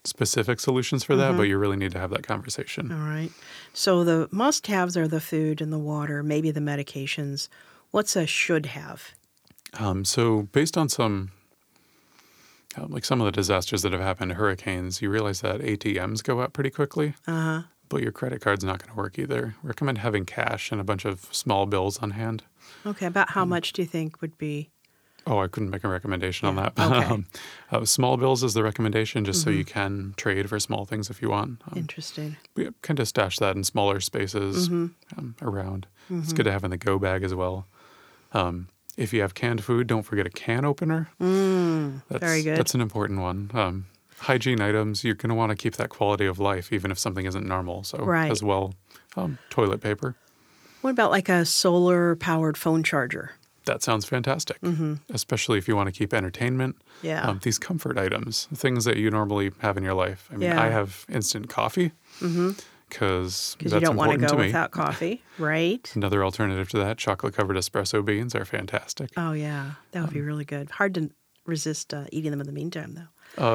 specific solutions for that, but Mm-hmm. you really need to have that conversation. All right. So the must haves are the food and the water, maybe the medications. What's a should have? Um, so, based on some, uh, like some of the disasters that have happened, hurricanes, you realize that ATMs go out pretty quickly, Uh huh. but your credit card's not going to work either. Recommend having cash and a bunch of small bills on hand. Okay. About how much do you think would be? Oh, I couldn't make a recommendation on that. [laughs] okay. Um, uh, small bills is the recommendation, just so you can trade for small things if you want. Um, Interesting. we kind of stash that in smaller spaces Mm-hmm. um, around. It's good to have in the go bag as well. Um, if you have canned food, don't forget a can opener. Mm, That's, very good. That's an important one. Um, hygiene items, you're going to want to keep that quality of life, even if something isn't normal. So, Right. as well, um, toilet paper. What about like a solar powered phone charger? That sounds fantastic, especially if you want to keep entertainment. Mm-hmm. Yeah. Um, these comfort items, things that you normally have in your life. I mean, Yeah. I have instant coffee because Because that's you don't want to go to without coffee, [laughs] right? Another alternative to that, chocolate covered espresso beans are fantastic. Oh, yeah. That would be Um, really good. Hard to resist uh, eating them in the meantime, though.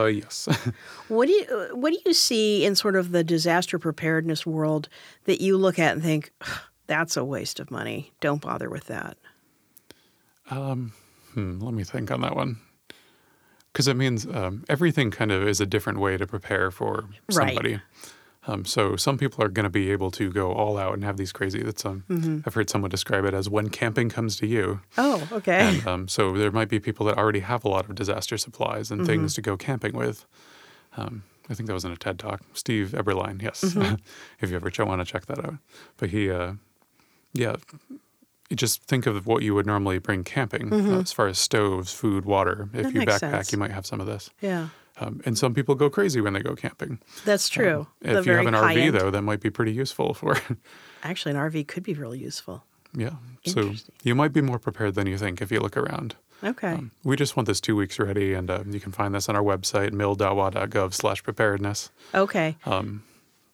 Uh, yes. [laughs] What do you What do you see in sort of the disaster preparedness world that you look at and think that's a waste of money? Don't bother with that. Hmm, let me think on that one. Because it means um, everything kind of is a different way to prepare for Right. somebody. Um, so some people are going to be able to go all out and have these crazy. That's um, Mm-hmm. I've heard someone describe it as when camping comes to you. Oh, okay. And um, so there might be people that already have a lot of disaster supplies and things to go camping with. Um, I think that was in a TED talk. Steve Eberline, yes. [laughs] if you ever ch- want to check that out. But he, uh, yeah, just think of what you would normally bring camping uh, as far as stoves, food, water. If That you backpack, sense. you might have some of this. yeah, Um, and some people go crazy when they go camping. that's true. The If you have an RV, end- though, that might be pretty useful for. [laughs] Actually, an RV could be really useful. yeah. So you might be more prepared than you think if you look around. Okay. Um, we just want this two weeks ready, and uh, you can find this on our website, mil.wa.gov slash preparedness. okay. Um,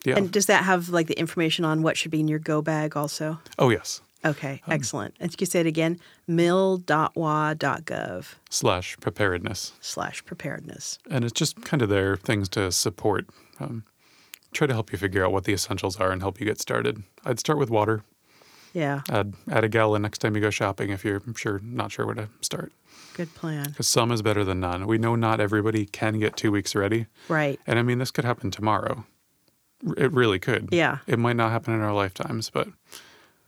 Yeah. And does that have like the information on what should be in your go bag also? oh, yes. Okay, Um, excellent. And you can say it again, mil.wa.gov Slash preparedness. slash preparedness. And it's just kind of there, things to support, um, try to help you figure out what the essentials are and help you get started. I'd start with water. Yeah, Add, add a gallon next time you go shopping if you're sure not sure where to start. good plan. Because some is better than none. We know not everybody can get two weeks ready. Right. And I mean, this could happen tomorrow. It really could. Yeah. It might not happen in our lifetimes, but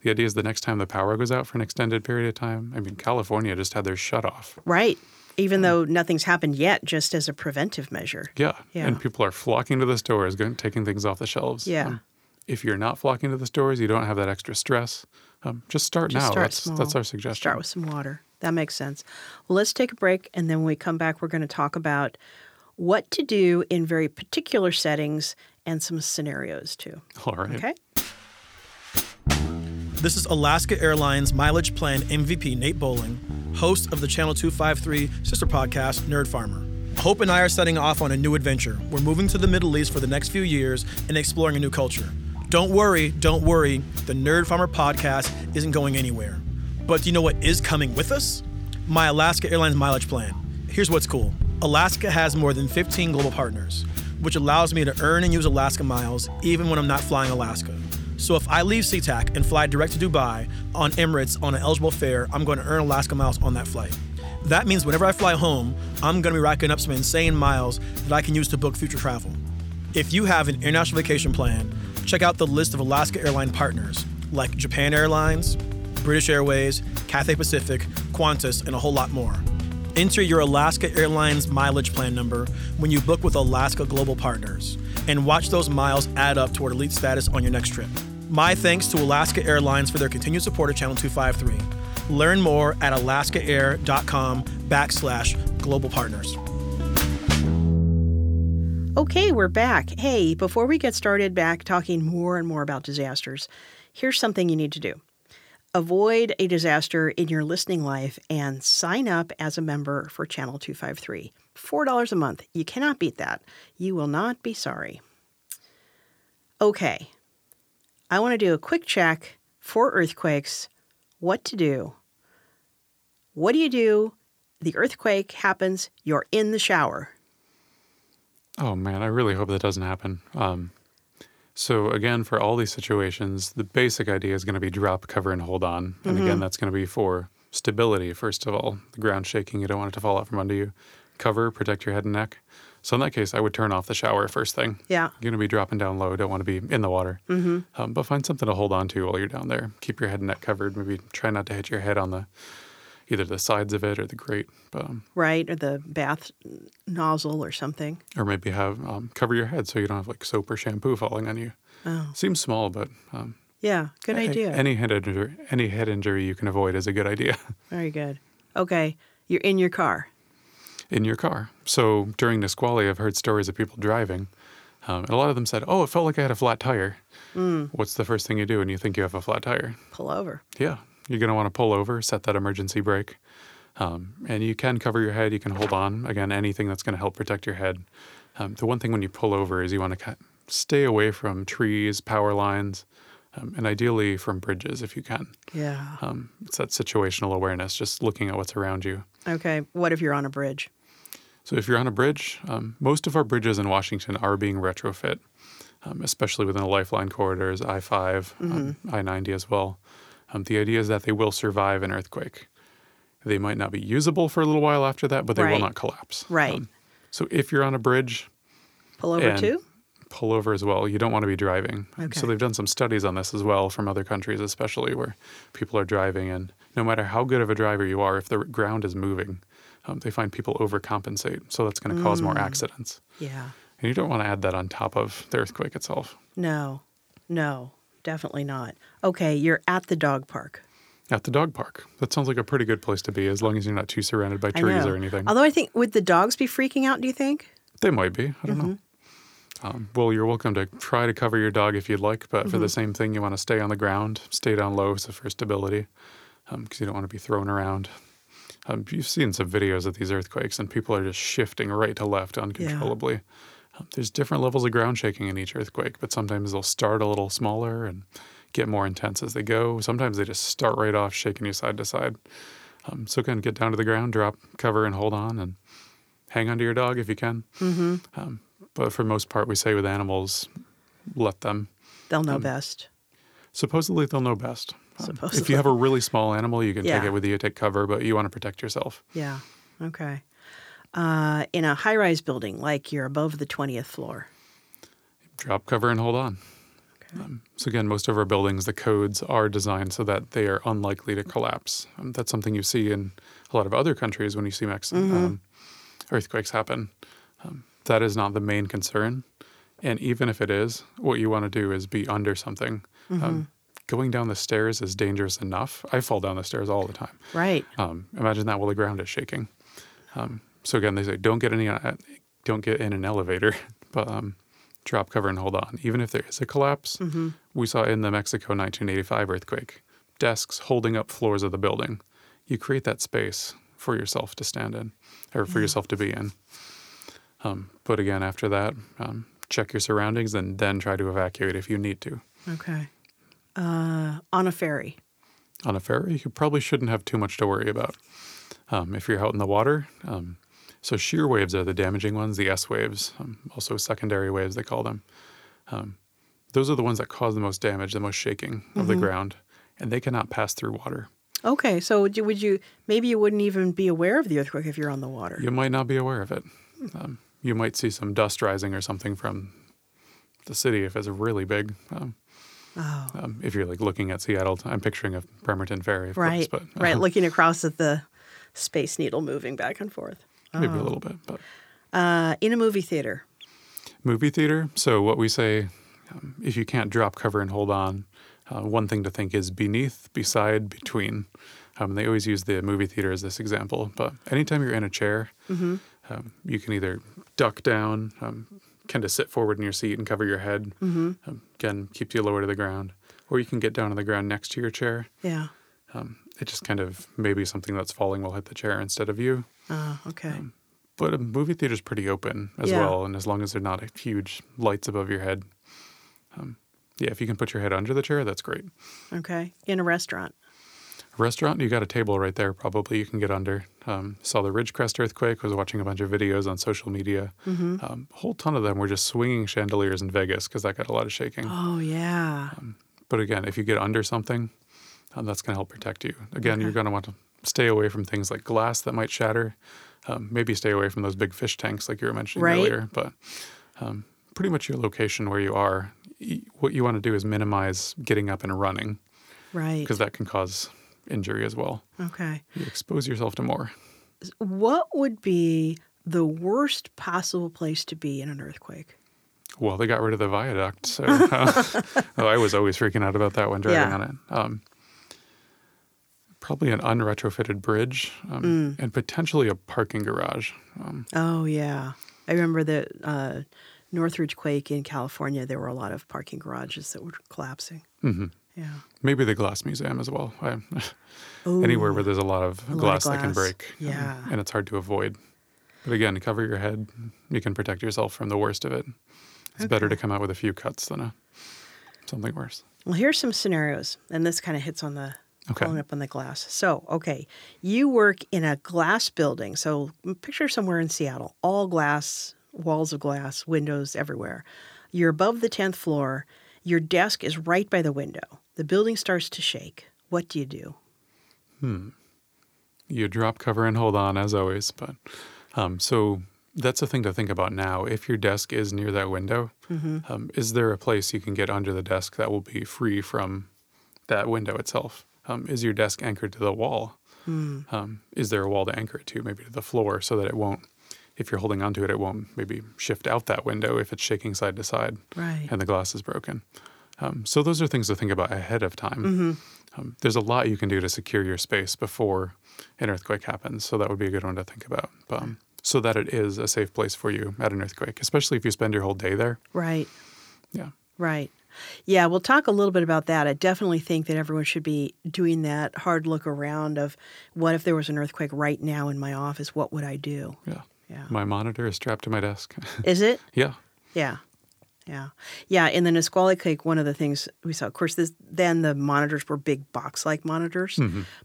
the idea is the next time the power goes out for an extended period of time. I mean, California just had their shut off. Right. Um, Even though nothing's happened yet, just as a preventive measure. Yeah. Yeah. And people are flocking to the stores, going, taking things off the shelves. Um, Yeah. if you're not flocking to the stores, you don't have that extra stress. Um, just start Just now. start that's small. that's our suggestion. Start with some water. That makes sense. Well, let's take a break. And then when we come back, we're going to talk about what to do in very particular settings and some scenarios too. All right. Okay. This is Alaska Airlines Mileage Plan MVP Nate Bowling, host of the Channel 253 sister podcast, Nerd Farmer. Hope and I are setting off on a new adventure. We're moving to the Middle East for the next few years and exploring a new culture. Don't worry, don't worry, the Nerd Farmer podcast isn't going anywhere. But do you know what is coming with us? My Alaska Airlines Mileage Plan. Here's what's cool Alaska has more than 15 global partners, which allows me to earn and use Alaska miles even when I'm not flying Alaska. So if I leave SeaTac and fly direct to Dubai on Emirates on an eligible fare, I'm going to earn Alaska miles on that flight. That means whenever I fly home, I'm going to be racking up some insane miles that I can use to book future travel. If you have an international vacation plan, check out the list of Alaska airline partners like Japan Airlines, British Airways, Cathay Pacific, Qantas, and a whole lot more. Enter your Alaska Airlines mileage plan number when you book with Alaska Global Partners and watch those miles add up toward elite status on your next trip. My thanks to Alaska Airlines for their continued support of Channel 253. Learn more at alaskaair.com backslash global partners. Okay, we're back. Hey, before we get started back talking more and more about disasters, here's something you need to do. Avoid a disaster in your listening life and sign up as a member for Channel 253. $4 a month. You cannot beat that. You will not be sorry. Okay, I want to do a quick check for earthquakes. What to do? What do you do? The earthquake happens, you're in the shower. Oh man, I really hope that doesn't happen. Um, so again, for all these situations, the basic idea is going to be drop, cover, and hold on. And again, that's going to be for stability. First of all, the ground shaking, you don't want it to fall out from under you. Cover, protect your head and neck. So in that case, I would turn off the shower first thing. Yeah. You're going to be dropping down low. Don't want to be in the water. Mm-hmm. Um, but find something to hold on to while you're down there. Keep your head and neck covered. Maybe try not to hit your head on the either the sides of it or the grate, um, Right, or the bath nozzle or something. or maybe have um, cover your head so you don't have like soap or shampoo falling on you. Oh, Seems small, but um, yeah, good a- idea. Any head injury, any head injury you can avoid is a good idea [laughs] Very good. Okay, you're in your car. In your car. So during Nisqually, I've heard stories of people driving, um, and a lot of them said, "Oh, it felt like I had a flat tire." Mm. What's the first thing you do when you think you have a flat tire? Pull over. Yeah, you're going to want to pull over, set that emergency brake. Um, and you can cover your head, you can hold on. Again, anything that's going to help protect your head. Um, the one thing when you pull over is you want to stay away from trees, power lines, um, and ideally from bridges if you can. Yeah. Um, it's that situational awareness, just looking at what's around you. Okay. What if you're on a bridge? So if you're on a bridge, um, most of our bridges in Washington are being retrofit, um, especially within the Lifeline corridors, I 5, um, I 90 as well. Um, the idea is that they will survive an earthquake. They might not be usable for a little while after that, but they Right. will not collapse. Um, Right. so if you're on a bridge, Pull over too? pull over as well. You don't want to be driving. Okay. So they've done some studies on this as well from other countries, especially where people are driving, and no matter how good of a driver you are, if the ground is moving, um, they find people overcompensate. So that's going to cause Mm. more accidents. Yeah. And you don't want to add that on top of the earthquake itself. No. No. Definitely not. Okay, you're at the dog park. At the dog park, that sounds like a pretty good place to be, as long as you're not too surrounded by trees or anything. Although I think would the dogs be freaking out, do you think? They might be. I don't know. Mm-hmm. Um, well, you're welcome to try to cover your dog if you'd like, but Mm-hmm. for the same thing, you want to stay on the ground, stay down low so for stability, because you don't want to be thrown around. Um, you've seen some videos of these earthquakes, and people are just shifting right to left uncontrollably. Um, there's different levels of ground shaking in each earthquake, but sometimes they'll start a little smaller and get more intense as they go. Sometimes they just start right off, shaking you side to side. Um, so again, get down to the ground, drop cover, and hold on, and hang onto your dog if you can. Mm-hmm. Um, but for most part, we say with animals, let them. They'll Um, know best. Supposedly, they'll know best. Um, if you have a really small animal, you can take it with you, take cover, but you want to protect yourself. Yeah. Okay. Uh, in a high rise building, like you're above the 20th floor. Drop cover and hold on. Um, so again, most of our buildings, the codes are designed so that they are unlikely to collapse. Um, that's something you see in a lot of other countries when you see Mex- um, earthquakes happen. Um, that is not the main concern. And even if it is, what you want to do is be under something. Um, going down the stairs is dangerous enough. I fall down the stairs all the time. Right. Um, imagine that while the ground is shaking. Um, so again, they say don't get any, uh, don't get in an elevator, [laughs] but um, drop cover and hold on. Even if there is a collapse, we saw in the Mexico 1985 earthquake, desks holding up floors of the building. You create that space for yourself to stand in, or for yourself to be in. Um, but again, after that, um, check your surroundings and then try to evacuate if you need to. Okay. Uh, on a ferry. on a ferry, you probably shouldn't have too much to worry about. Um, if you're out in the water, um, so shear waves are the damaging ones, the S waves, um, also secondary waves, they call them. Um, those are the ones that cause the most damage, the most shaking of the ground, and they cannot pass through water. Okay, so would you, would you maybe you wouldn't even be aware of the earthquake if you're on the water? You might not be aware of it. Um, you might see some dust rising or something from the city if it's really big. Um, Oh, um, if you're like looking at Seattle, I'm picturing a Bremerton ferry, of right, course, but [laughs] right. um, Looking across at the Space Needle moving back and forth. maybe a little bit. But Uh, in a movie theater. movie theater. So what we say, um, if you can't drop cover and hold on, uh, one thing to think is beneath, beside, between. Um, they always use the movie theater as this example, but anytime you're in a chair, um, you can either duck down, um, kind of sit forward in your seat and cover your head. Um, again, keeps you lower to the ground, or you can get down on the ground next to your chair. Yeah. Um, it just kind of maybe something that's falling will hit the chair instead of you. Oh, okay. Um, But a movie theater is pretty open as Yeah. well, and as long as they're not huge lights above your head, um, yeah, if you can put your head under the chair, that's great. okay. In a restaurant. Restaurant, you got a table right there. Probably you can get under. Um, saw the Ridgecrest earthquake. Was watching a bunch of videos on social media. Mm-hmm. Um, a whole ton of them were just swinging chandeliers in Vegas because that got a lot of shaking. Oh, yeah. But again, if you get under something, um, that's going to help protect you. Again, you're going to want to stay away from things like glass that might shatter. Um, maybe stay away from those big fish tanks like you were mentioning Right. earlier. But um, pretty much your location where you are, y- what you want to do is minimize getting up and running Right. because that can cause injury as well. Okay. You expose yourself to more. What would be the worst possible place to be in an earthquake? Well, they got rid of the viaduct, so [laughs] uh, oh, [laughs] I was always freaking out about that when driving Yeah. on it. Um, probably an unretrofitted bridge, um, Mm. and potentially a parking garage. Um, Oh yeah, I remember the uh, Northridge quake in California. There were a lot of parking garages that were collapsing. mhm. Yeah. Maybe the glass museum as well. I, Ooh, anywhere where there's a lot of A lot of glass, that can break, Yeah. and it's hard to avoid. But again, cover your head. You can protect yourself from the worst of it. It's better to come out with a few cuts than a something worse. Well, here's some scenarios, and this kind of hits on the Okay. following up on the glass. So, okay, you work in a glass building. So, picture somewhere in Seattle, all glass, walls of glass, windows everywhere. You're above the 10th floor. Your desk is right by the window. The building starts to shake. What do you do? Hmm. you drop cover and hold on as always but um, so that's the thing to think about now if your desk is near that window um, is there a place you can get under the desk that will be free from that window itself um, is your desk anchored to the wall um, is there a wall to anchor it to maybe to the floor so that it won't if you're holding onto it it won't maybe shift out that window if it's shaking side to side Right. and the glass is broken um, so those are things to think about ahead of time um, there's a lot you can do to secure your space before an earthquake happens. So that would be a good one to think about. Um, so that it is a safe place for you at an earthquake, especially if you spend your whole day there. Right. Yeah. Right. Yeah, we'll talk a little bit about that. I definitely think that everyone should be doing that hard look around of what if there was an earthquake right now in my office? What would I do? Yeah. Yeah. My monitor is strapped to my desk. Is it? [laughs] yeah. Yeah. Yeah. Yeah. In the Nisqually quake, one of the things we saw, of course, this, then the monitors were big box like monitors,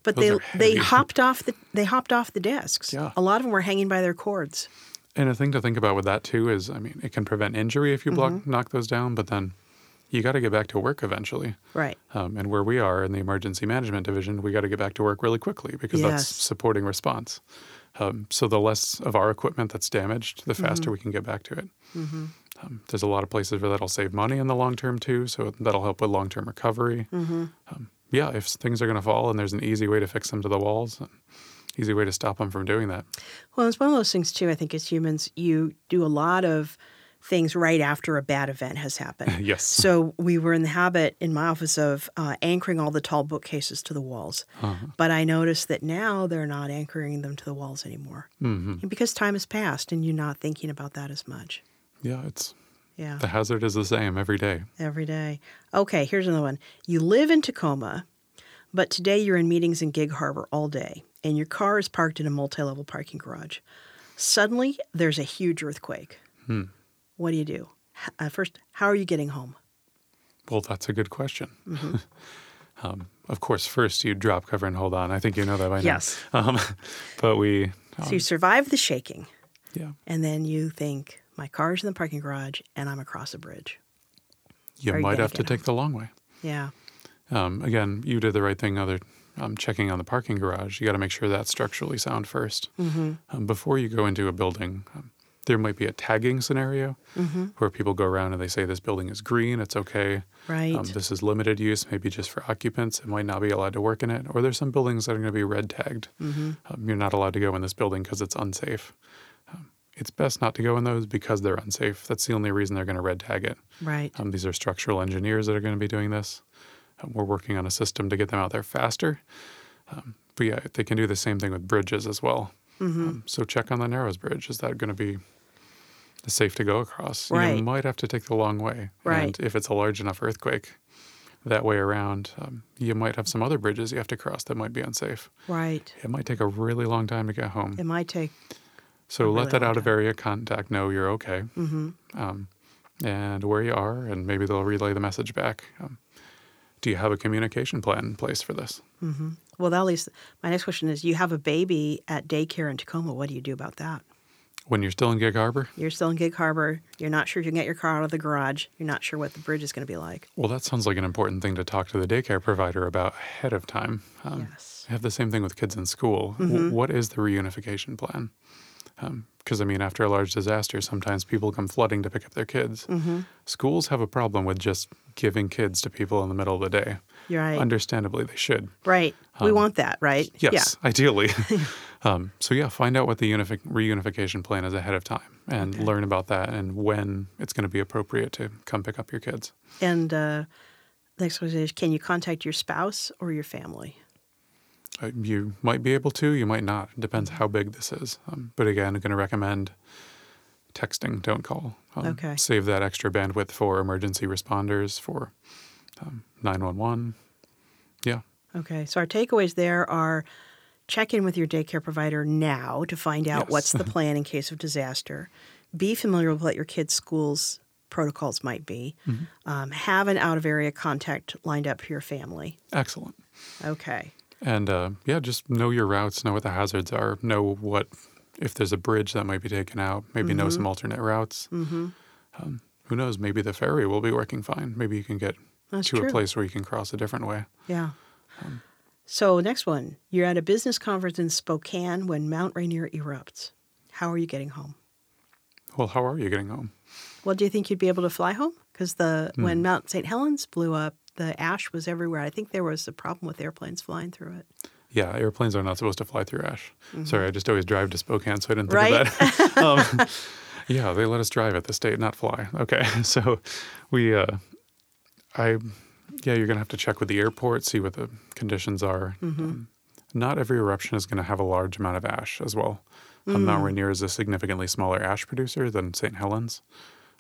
but Mm-hmm. Those they they hopped off the they hopped off the desks. Yeah. A lot of them were hanging by their cords. And a thing to think about with that too is, I mean, it can prevent injury if you block Mm-hmm. knock those down, but then you got to get back to work eventually. Right. Um, and where we are in the emergency management division, we got to get back to work really quickly because that's supporting response. Um, so the less of our equipment that's damaged, the faster we can get back to it. Um, there's a lot of places where that'll save money in the long term too, so that'll help with long term recovery. Um, yeah, if things are going to fall and there's an easy way to fix them to the walls, an easy way to stop them from doing that. Well, it's one of those things too. I think as humans, you do a lot of things right after a bad event has happened. [laughs] Yes. So we were in the habit in my office of uh, anchoring all the tall bookcases to the walls, Uh-huh. but I noticed that now they're not anchoring them to the walls anymore hmm because time has passed and you're not thinking about that as much. Yeah, it's Yeah, the hazard is the same every day. every day. Okay, here's another one. You live in Tacoma, but today you're in meetings in Gig Harbor all day, and your car is parked in a multi-level parking garage. Suddenly, there's a huge earthquake. Hmm. What do you do? Uh, first, how are you getting home? Well, that's a good question. Mm-hmm. [laughs] um, of course, first you drop cover and hold on. I think you know that by now. Yes. [laughs] Um, but we, um, So you survive the shaking, yeah, and then you think, my car's in the parking garage, and I'm across a bridge. you you might have to take the long way. Yeah. Um, again, you did the right thing. Other um, checking on the parking garage, you got to make sure that's structurally sound 1st Mm-hmm. um, before you go into a building. Um, there might be a tagging scenario Mm-hmm. where people go around and they say this building is green, it's okay. Right. Um, this is limited use, maybe just for occupants. It might not be allowed to work in it. Or there's some buildings that are going to be red tagged. Mm-hmm. Um, you're not allowed to go in this building because it's unsafe. It's best not to go in those because they're unsafe. That's the only reason they're going to red tag it. right. Um, these are structural engineers that are going to be doing this. Um, we're working on a system to get them out there faster. Um, but yeah, they can do the same thing with bridges as well. Mm-hmm. Um, so check on the Narrows Bridge. Is that going to be safe to go across? Right. You might have to take the long way. Right. And if it's a large enough earthquake, that way around, um, you might have some other bridges you have to cross that might be unsafe. Right. It might take a really long time to get home. It might take. So a let that out-of-area contact know you're okay Mm-hmm. um, and where you are, and maybe they'll relay the message back. Um, do you have a communication plan in place for this? Mm-hmm. Well, that leads. My next question is: You have a baby at daycare in Tacoma. What do you do about that? When you're still in Gig Harbor? You're still in Gig Harbor. You're not sure you can get your car out of the garage. You're not sure what the bridge is going to be like. Well, that sounds like an important thing to talk to the daycare provider about ahead of time. Um, Yes. I have the same thing with kids in school. W- Mhm. what is the reunification plan? Because, I mean, after a large disaster, sometimes people come flooding to pick up their kids. Mm-hmm. Schools have a problem with just giving kids to people in the middle of the day. You're right. Understandably, they should. right. we Um, want that, right? Yes, [laughs] ideally. [laughs] um, so, yeah, find out what the unifi- reunification plan is ahead of time and Okay. learn about that and when it's going to be appropriate to come pick up your kids. And uh, next question is can you contact your spouse or your family? Uh, you might be able to, you might not. It depends how big this is. Um, but again, I'm going to recommend texting, don't call. Um, Okay. Save that extra bandwidth for emergency responders, for um, 911. Yeah. Okay. So our takeaways there are check in with your daycare provider now to find out Yes. what's the [laughs] plan in case of disaster. Be familiar with what your kids' schools protocols might be. Mm-hmm. Um, have an out of area contact lined up for your family. Excellent. Okay. And uh, yeah, just know your routes, know what the hazards are, know what, if there's a bridge that might be taken out, maybe know some alternate routes. Mm-hmm. Um, who knows? Maybe the ferry will be working fine. Maybe you can get That's to true. a place where you can cross a different way. Yeah. So next one, you're at a business conference in Spokane when Mount Rainier erupts. How are you getting home? Well, how are you getting home? Well, do you think you'd be able to fly home? Because the Hmm. when Mount St. Helens blew up, the ash was everywhere. I think there was a problem with airplanes flying through it. Yeah, airplanes are not supposed to fly through ash. Mm-hmm. Sorry, I just always drive to Spokane, so I didn't think Right? of that. [laughs] um, yeah, they let us drive at the state, not fly. Okay, [laughs] so we, uh, I, yeah, you're gonna have to check with the airport, see what the conditions are. Mm-hmm. Um, not every eruption is gonna have a large amount of ash as well. Um, Mount Mm. Rainier is a significantly smaller ash producer than St. Helens.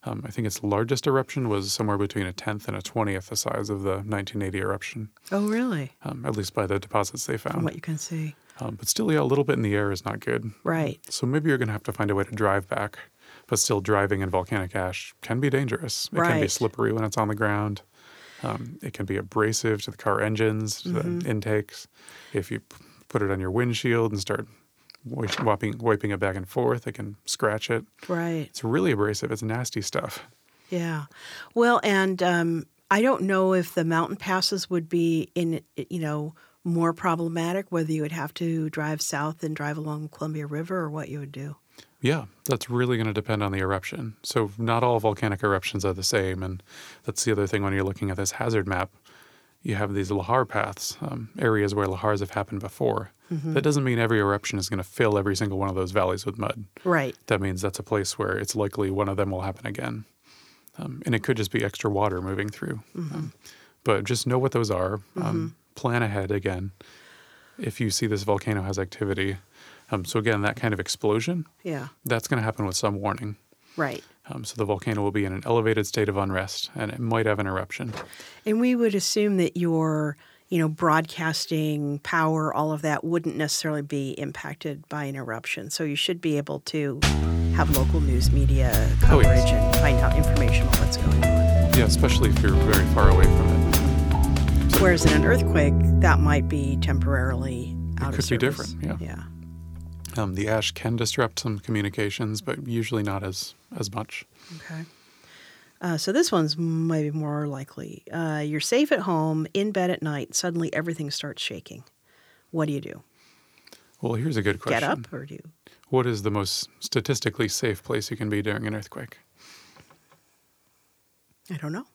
Um, I think its largest eruption was somewhere between a tenth and a twentieth the size of the 1980 eruption, Oh, really? um, at least by the deposits they From found. what you can see. Um, but still, yeah, a little bit in the air is not good. Right. So maybe you're going to have to find a way to drive back. But still, driving in volcanic ash can be dangerous. It can be slippery when it's on the ground. Um, it can be abrasive to the car engines, to Mm-hmm. the intakes. If you put it on your windshield and start wiping, wiping it back and forth, it can scratch it. Right. It's really abrasive. It's nasty stuff. Yeah. Well, and um, I don't know if the mountain passes would be in, you know, more problematic, whether you would have to drive south and drive along Columbia River or what you would do. Yeah, that's really going to depend on the eruption. So, not all volcanic eruptions are the same. And that's the other thing when you're looking at this hazard map. You have these lahar paths, um, areas where lahars have happened before. That doesn't mean every eruption is going to fill every single one of those valleys with mud. Right. That means that's a place where it's likely one of them will happen again. Um, and it could just be extra water moving through. Um, but just know what those are. Um, plan ahead again. If you see this volcano has activity, um, so again, that kind of explosion, Yeah. that's going to happen with some warning. Right. Um, so the volcano will be in an elevated state of unrest and it might have an eruption. And we would assume that your, you know, broadcasting power, all of that wouldn't necessarily be impacted by an eruption. So you should be able to have local news media Oh, coverage yes. and find out information on what's going on. Yeah, especially if you're very far away from it. Whereas in an earthquake, that might be temporarily out of could be different, yeah. Yeah. Um, the ash can disrupt some communications, but usually not as, as much. Okay. Uh, so this one's maybe more likely. Uh, you're safe at home, in bed at night. Suddenly, everything starts shaking. What do you do? Well, here's a good question. Get up, or do you? What is the most statistically safe place you can be during an earthquake? I don't know.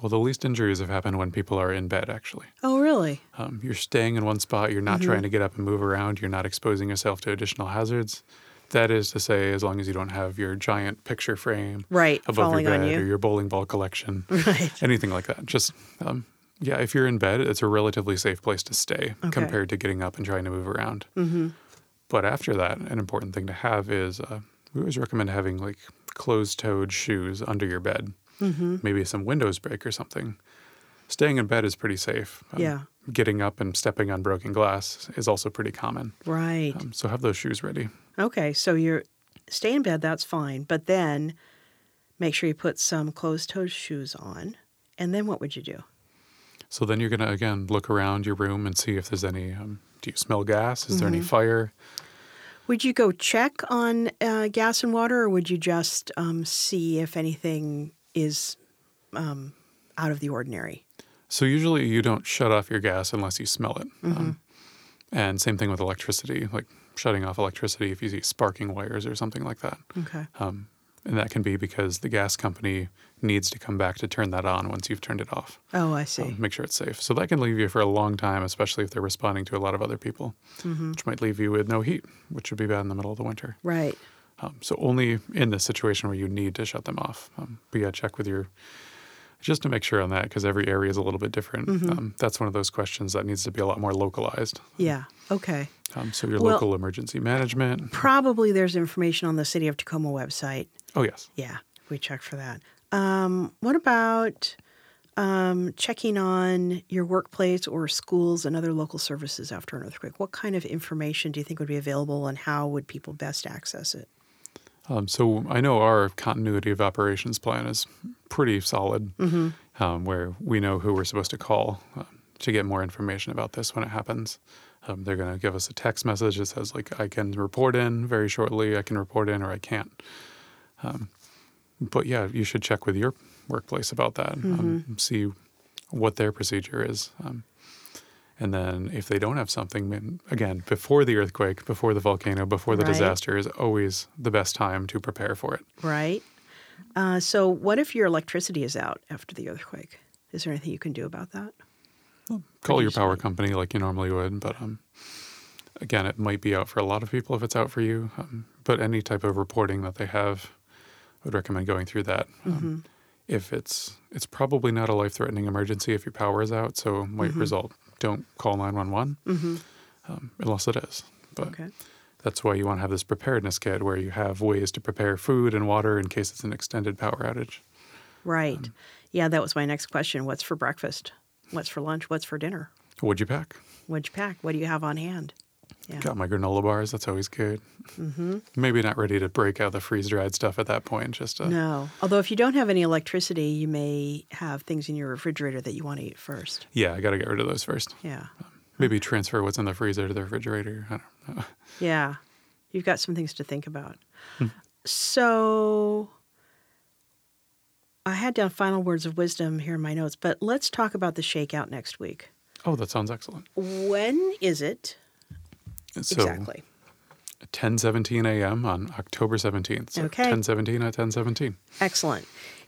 Well, the least injuries have happened when people are in bed, actually. Oh, really? Um, you're staying in one spot, you're not Mm-hmm. trying to get up and move around, you're not exposing yourself to additional hazards. That is to say, as long as you don't have your giant picture frame Right, above your bed you. or your bowling ball collection, [laughs] Right. anything like that. Just, um, yeah, if you're in bed, it's a relatively safe place to stay Okay. compared to getting up and trying to move around. Mm-hmm. But after that, an important thing to have is uh, we always recommend having like closed toed shoes under your bed, Mm-hmm. maybe some windows break or something. Staying in bed is pretty safe. Um, Yeah. Getting up and stepping on broken glass is also pretty common. Right. Um, so have those shoes ready. Okay. So you're stay in bed. That's fine. But then make sure you put some closed-toed shoes on. And then what would you do? So then you're going to, again, look around your room and see if there's any. Um, do you smell gas? Is there Mm-hmm. any fire? Would you go check on uh, gas and water, or would you just um, see if anything is um, out of the ordinary? So usually you don't shut off your gas unless you smell it. Mm-hmm. Um, and same thing with electricity. Like shutting off electricity if you see sparking wires or something like that. Okay. Um, and that can be because the gas company needs to come back to turn that on once you've turned it off. Oh, I see. Um, make sure it's safe. So that can leave you for a long time, especially if they're responding to a lot of other people, Mm-hmm. which might leave you with no heat, which would be bad in the middle of the winter. right. Um, so only in the situation where you need to shut them off. Um, but yeah, check with your just to make sure on that because every area is a little bit different. Mm-hmm. Um, that's one of those questions that needs to be a lot more localized. Yeah. Okay. Um, so your Well- local emergency management. Probably there's information on the City of Tacoma website. Oh yes, Yeah, we checked for that. Um, what about um, checking on your workplace or schools and other local services after an earthquake? What kind of information do you think would be available, and how would people best access it? Um, so I know our continuity of operations plan is pretty solid, um, where we know who we're supposed to call um, to get more information about this when it happens. Um, they're going to give us a text message that says like I can report in very shortly, I can report in, or I can't. Um, but yeah, you should check with your workplace about that. Um, see what their procedure is. Um, and then if they don't have something, again, before the earthquake, before the volcano, before the Right. disaster is always the best time to prepare for it. Right. Uh, so, what if your electricity is out after the earthquake? Is there anything you can do about that? Call your power company like you normally would, but um, again, it might be out for a lot of people if it's out for you. Um, but any type of reporting that they have, I would recommend going through that. Um, if it's it's probably not a life threatening emergency if your power is out, so it might result don't call nine one one um, unless it is. But Okay. that's why you want to have this preparedness kit where you have ways to prepare food and water in case it's an extended power outage. Right. yeah, that was my next question. What's for breakfast? What's for lunch? What's for dinner? What'd you pack? What'd you pack? What do you have on hand? Yeah. Got my granola bars. That's always good. Mm-hmm. Maybe not ready to break out the freeze dried stuff at that point. Just uh, No. Although, if you don't have any electricity, you may have things in your refrigerator that you want to eat first. yeah, I got to get rid of those first. Yeah. Maybe transfer what's in the freezer to the refrigerator. I don't know. [laughs] Yeah. You've got some things to think about. So, I had down final words of wisdom here in my notes, but let's talk about the shakeout next week. Oh, that sounds excellent. When is it So, exactly? 10:17 a.m. on October 17th. So Okay. 10:17 at 10:17. Excellent.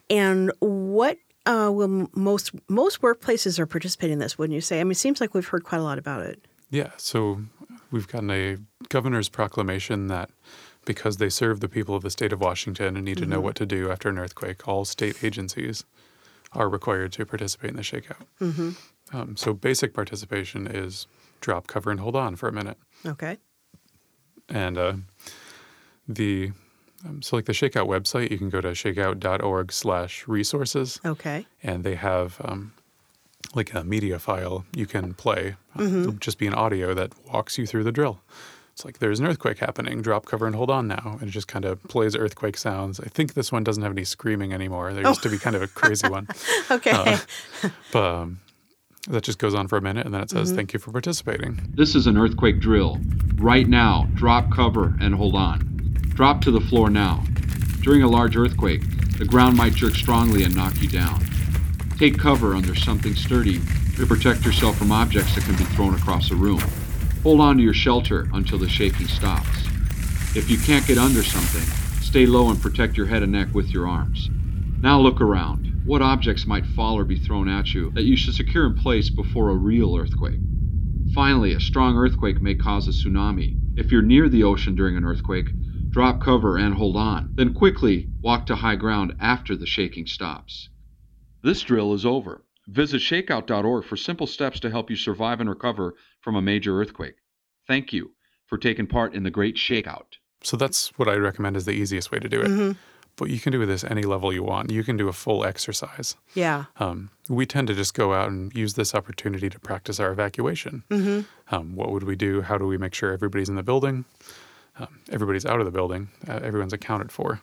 And what uh, will most most workplaces are participating in this? Wouldn't you say? I mean, it seems like we've heard quite a lot about it. Yeah, so we've gotten a governor's proclamation that because they serve the people of the state of Washington and need to know what to do after an earthquake, all state agencies are required to participate in the shakeout. Mm-hmm. Um, so basic participation is drop, cover, and hold on for a minute. Okay. And uh, the um, so like the shakeout website, you can go to shakeout.org/resources, Okay. and they have um, like a media file you can play. Uh, it'll just be an audio that walks you through the drill. It's like there's an earthquake happening. Drop cover and hold on now, and it just kind of plays earthquake sounds. I think this one doesn't have any screaming anymore. There used to be kind of a crazy one, [laughs] Okay. but um, that just goes on for a minute, and then it says mm-hmm. thank you for participating. This is an earthquake drill. Right now, drop cover and hold on. Drop to the floor now. During a large earthquake, the ground might jerk strongly and knock you down. Take cover under something sturdy to protect yourself from objects that can be thrown across a room. Hold on to your shelter until the shaking stops. If you can't get under something, stay low and protect your head and neck with your arms. Now look around. What objects might fall or be thrown at you that you should secure in place before a real earthquake? Finally, a strong earthquake may cause a tsunami. If you're near the ocean during an earthquake, drop cover and hold on. Then quickly walk to high ground after the shaking stops. This drill is over. Visit shakeout.org for simple steps to help you survive and recover from a major earthquake. Thank you for taking part in the Great Shakeout. So that's what I recommend is the easiest way to do it. Mm-hmm. But you can do this any level you want. You can do a full exercise. yeah. Um, we tend to just go out and use this opportunity to practice our evacuation. Um, what would we do? How do we make sure everybody's in the building? Um, everybody's out of the building. Uh, everyone's accounted for.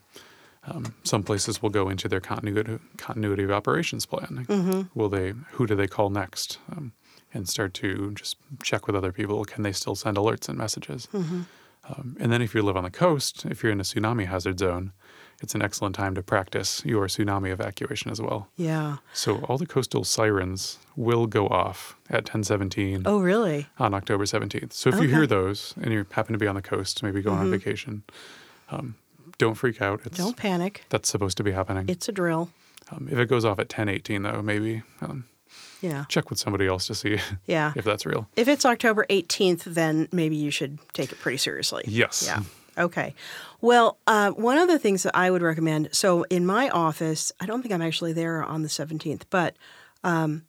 Um, some places will go into their continuity continuity of operations plan. Will they? Who do they call next? Um, and start to just check with other people. Can they still send alerts and messages? Um, and then if you live on the coast, if you're in a tsunami hazard zone, it's an excellent time to practice your tsunami evacuation as well. Yeah. So all the coastal sirens will go off at 1017 Oh, really? on October 17th. So if you hear those and you happen to be on the coast, maybe going on vacation, um, don't freak out. It's, Don't panic. That's supposed to be happening. It's a drill. Um, if it goes off at 1018, though, maybe um, Yeah. check with somebody else to see [laughs] Yeah. if that's real. If it's October 18th, then maybe you should take it pretty seriously. Yes. Yeah. Okay. Well, uh, one of the things that I would recommend so, in my office, I don't think I'm actually there on the 17th, but um,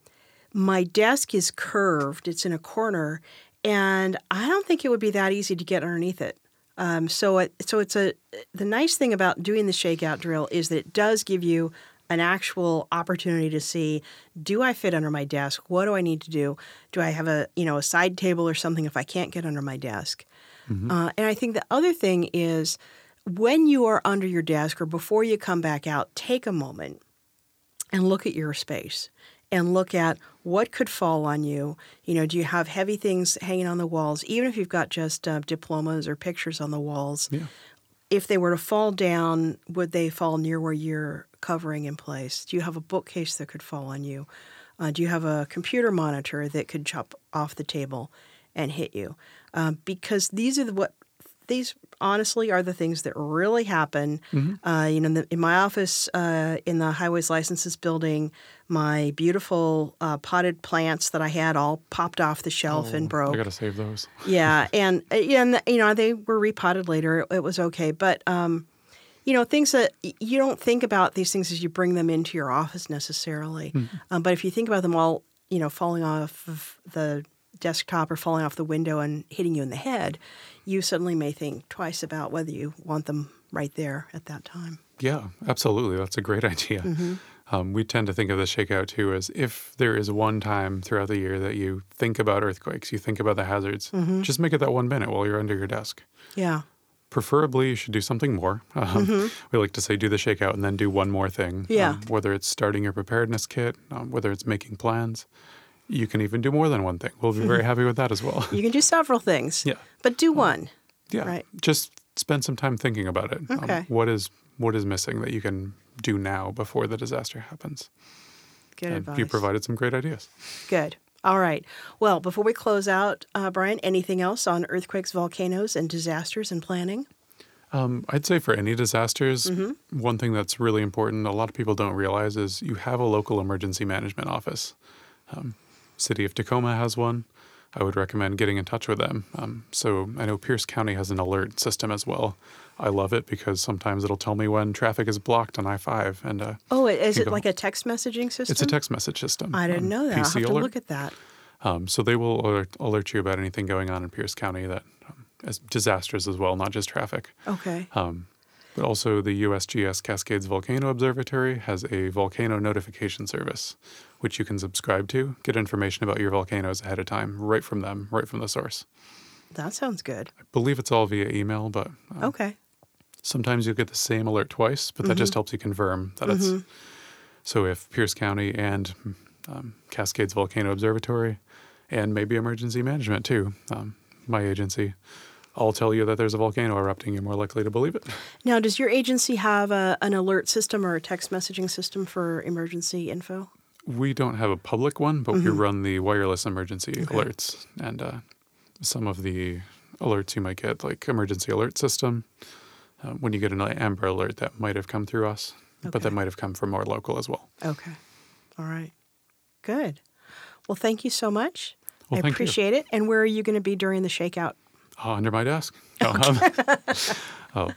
my desk is curved, it's in a corner, and I don't think it would be that easy to get underneath it. Um, so, it, so it's a the nice thing about doing the shakeout drill is that it does give you an actual opportunity to see do I fit under my desk? What do I need to do? Do I have a you know a side table or something if I can't get under my desk? Uh, and I think the other thing is when you are under your desk or before you come back out, take a moment and look at your space and look at what could fall on you. You know, do you have heavy things hanging on the walls, even if you've got just uh, diplomas or pictures on the walls? Yeah. If they were to fall down, would they fall near where you're covering in place? Do you have a bookcase that could fall on you? Uh, do you have a computer monitor that could chop off the table and hit you? Um, because these are the what these honestly are the things that really happen. Uh, you know, in, the, in my office uh, in the highways licenses building, my beautiful uh, potted plants that I had all popped off the shelf and broke. Oh, I got to save those. Yeah, [laughs] and uh, and you know they were repotted later. It, it was okay, but um, you know things that you don't think about these things as you bring them into your office necessarily. Um, but if you think about them all, you know, falling off of the desktop or falling off the window and hitting you in the head, you suddenly may think twice about whether you want them right there at that time. Yeah, absolutely. That's a great [laughs] idea. Um, we tend to think of the shakeout too as if there is one time throughout the year that you think about earthquakes, you think about the hazards, just make it that one minute while you're under your desk. Yeah, Preferably, you should do something more. [laughs] Um, We like to say do the shakeout and then do one more thing. Yeah. Um, whether it's starting your preparedness kit, um, whether it's making plans, you can even do more than one thing. We'll be very happy with that as well. you can do several things. Yeah. but do one. Yeah. Right. Just spend some time thinking about it. Um, Okay. what is what is missing that you can do now before the disaster happens? Good and advice. you provided some great ideas. Good. All right. Well, before we close out, uh, Brian, anything else on earthquakes, volcanoes, and disasters and planning? Um, I'd say for any disasters, Mm-hmm. one thing that's really important, a lot of people don't realize, is you have a local emergency management office. Um, City of Tacoma has one. I would recommend getting in touch with them. Um, so I know Pierce County has an alert system as well. I love it because sometimes it'll tell me when traffic is blocked on I five, and uh, Oh, is it go- like a text messaging system? it's a text message system. I didn't um, know that. I'll PC have to alert. look at that. Um, so they will alert, alert you about anything going on in Pierce County that um, as disasters as well, not just traffic. Okay. Um, but also, the USGS Cascades Volcano Observatory has a volcano notification service, which you can subscribe to, get information about your volcanoes ahead of time, right from them, right from the source. That sounds good. I believe it's all via email, but um, Okay. sometimes you'll get the same alert twice, but that just helps you confirm that it's. So if Pierce County and um, Cascades Volcano Observatory, and maybe Emergency Management too, um, my agency, all tell you that there's a volcano erupting, you're more likely to believe it. Now, does your agency have a, an alert system or a text messaging system for emergency info? We don't have a public one, but we run the wireless emergency alerts. And uh, some of the alerts you might get, like emergency alert system, uh, when you get an Amber alert, that might have come through us, but that might have come from more local as well. Okay. All right. Good. Well, thank you so much. Well, I thank you. appreciate it. And where are you going to be during the shakeout? Oh, under my desk. [laughs] Oh, um, oh,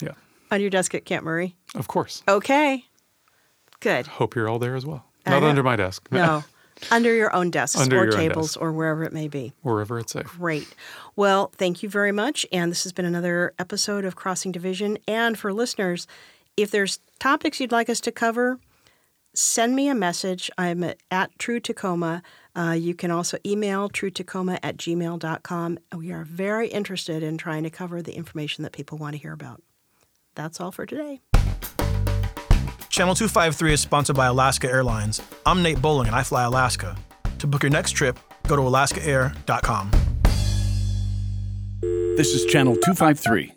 yeah, On your desk at Camp Murray? of course. Okay. Good. Hope you're all there as well. I Not know. under my desk. No, [laughs] under your own desks Under or your tables desk. or wherever it may be. Wherever it's safe. Great. Well, thank you very much. And this has been another episode of Crossing Division. And for listeners, if there's topics you'd like us to cover, send me a message. I'm at, at True Tacoma. Uh, you can also email truetacoma at gmail.com. We are very interested in trying to cover the information that people want to hear about. That's all for today. Channel 253 is sponsored by Alaska Airlines. I'm Nate Bowling and I fly Alaska. To book your next trip, go to alaskaair.com. This is Channel 253.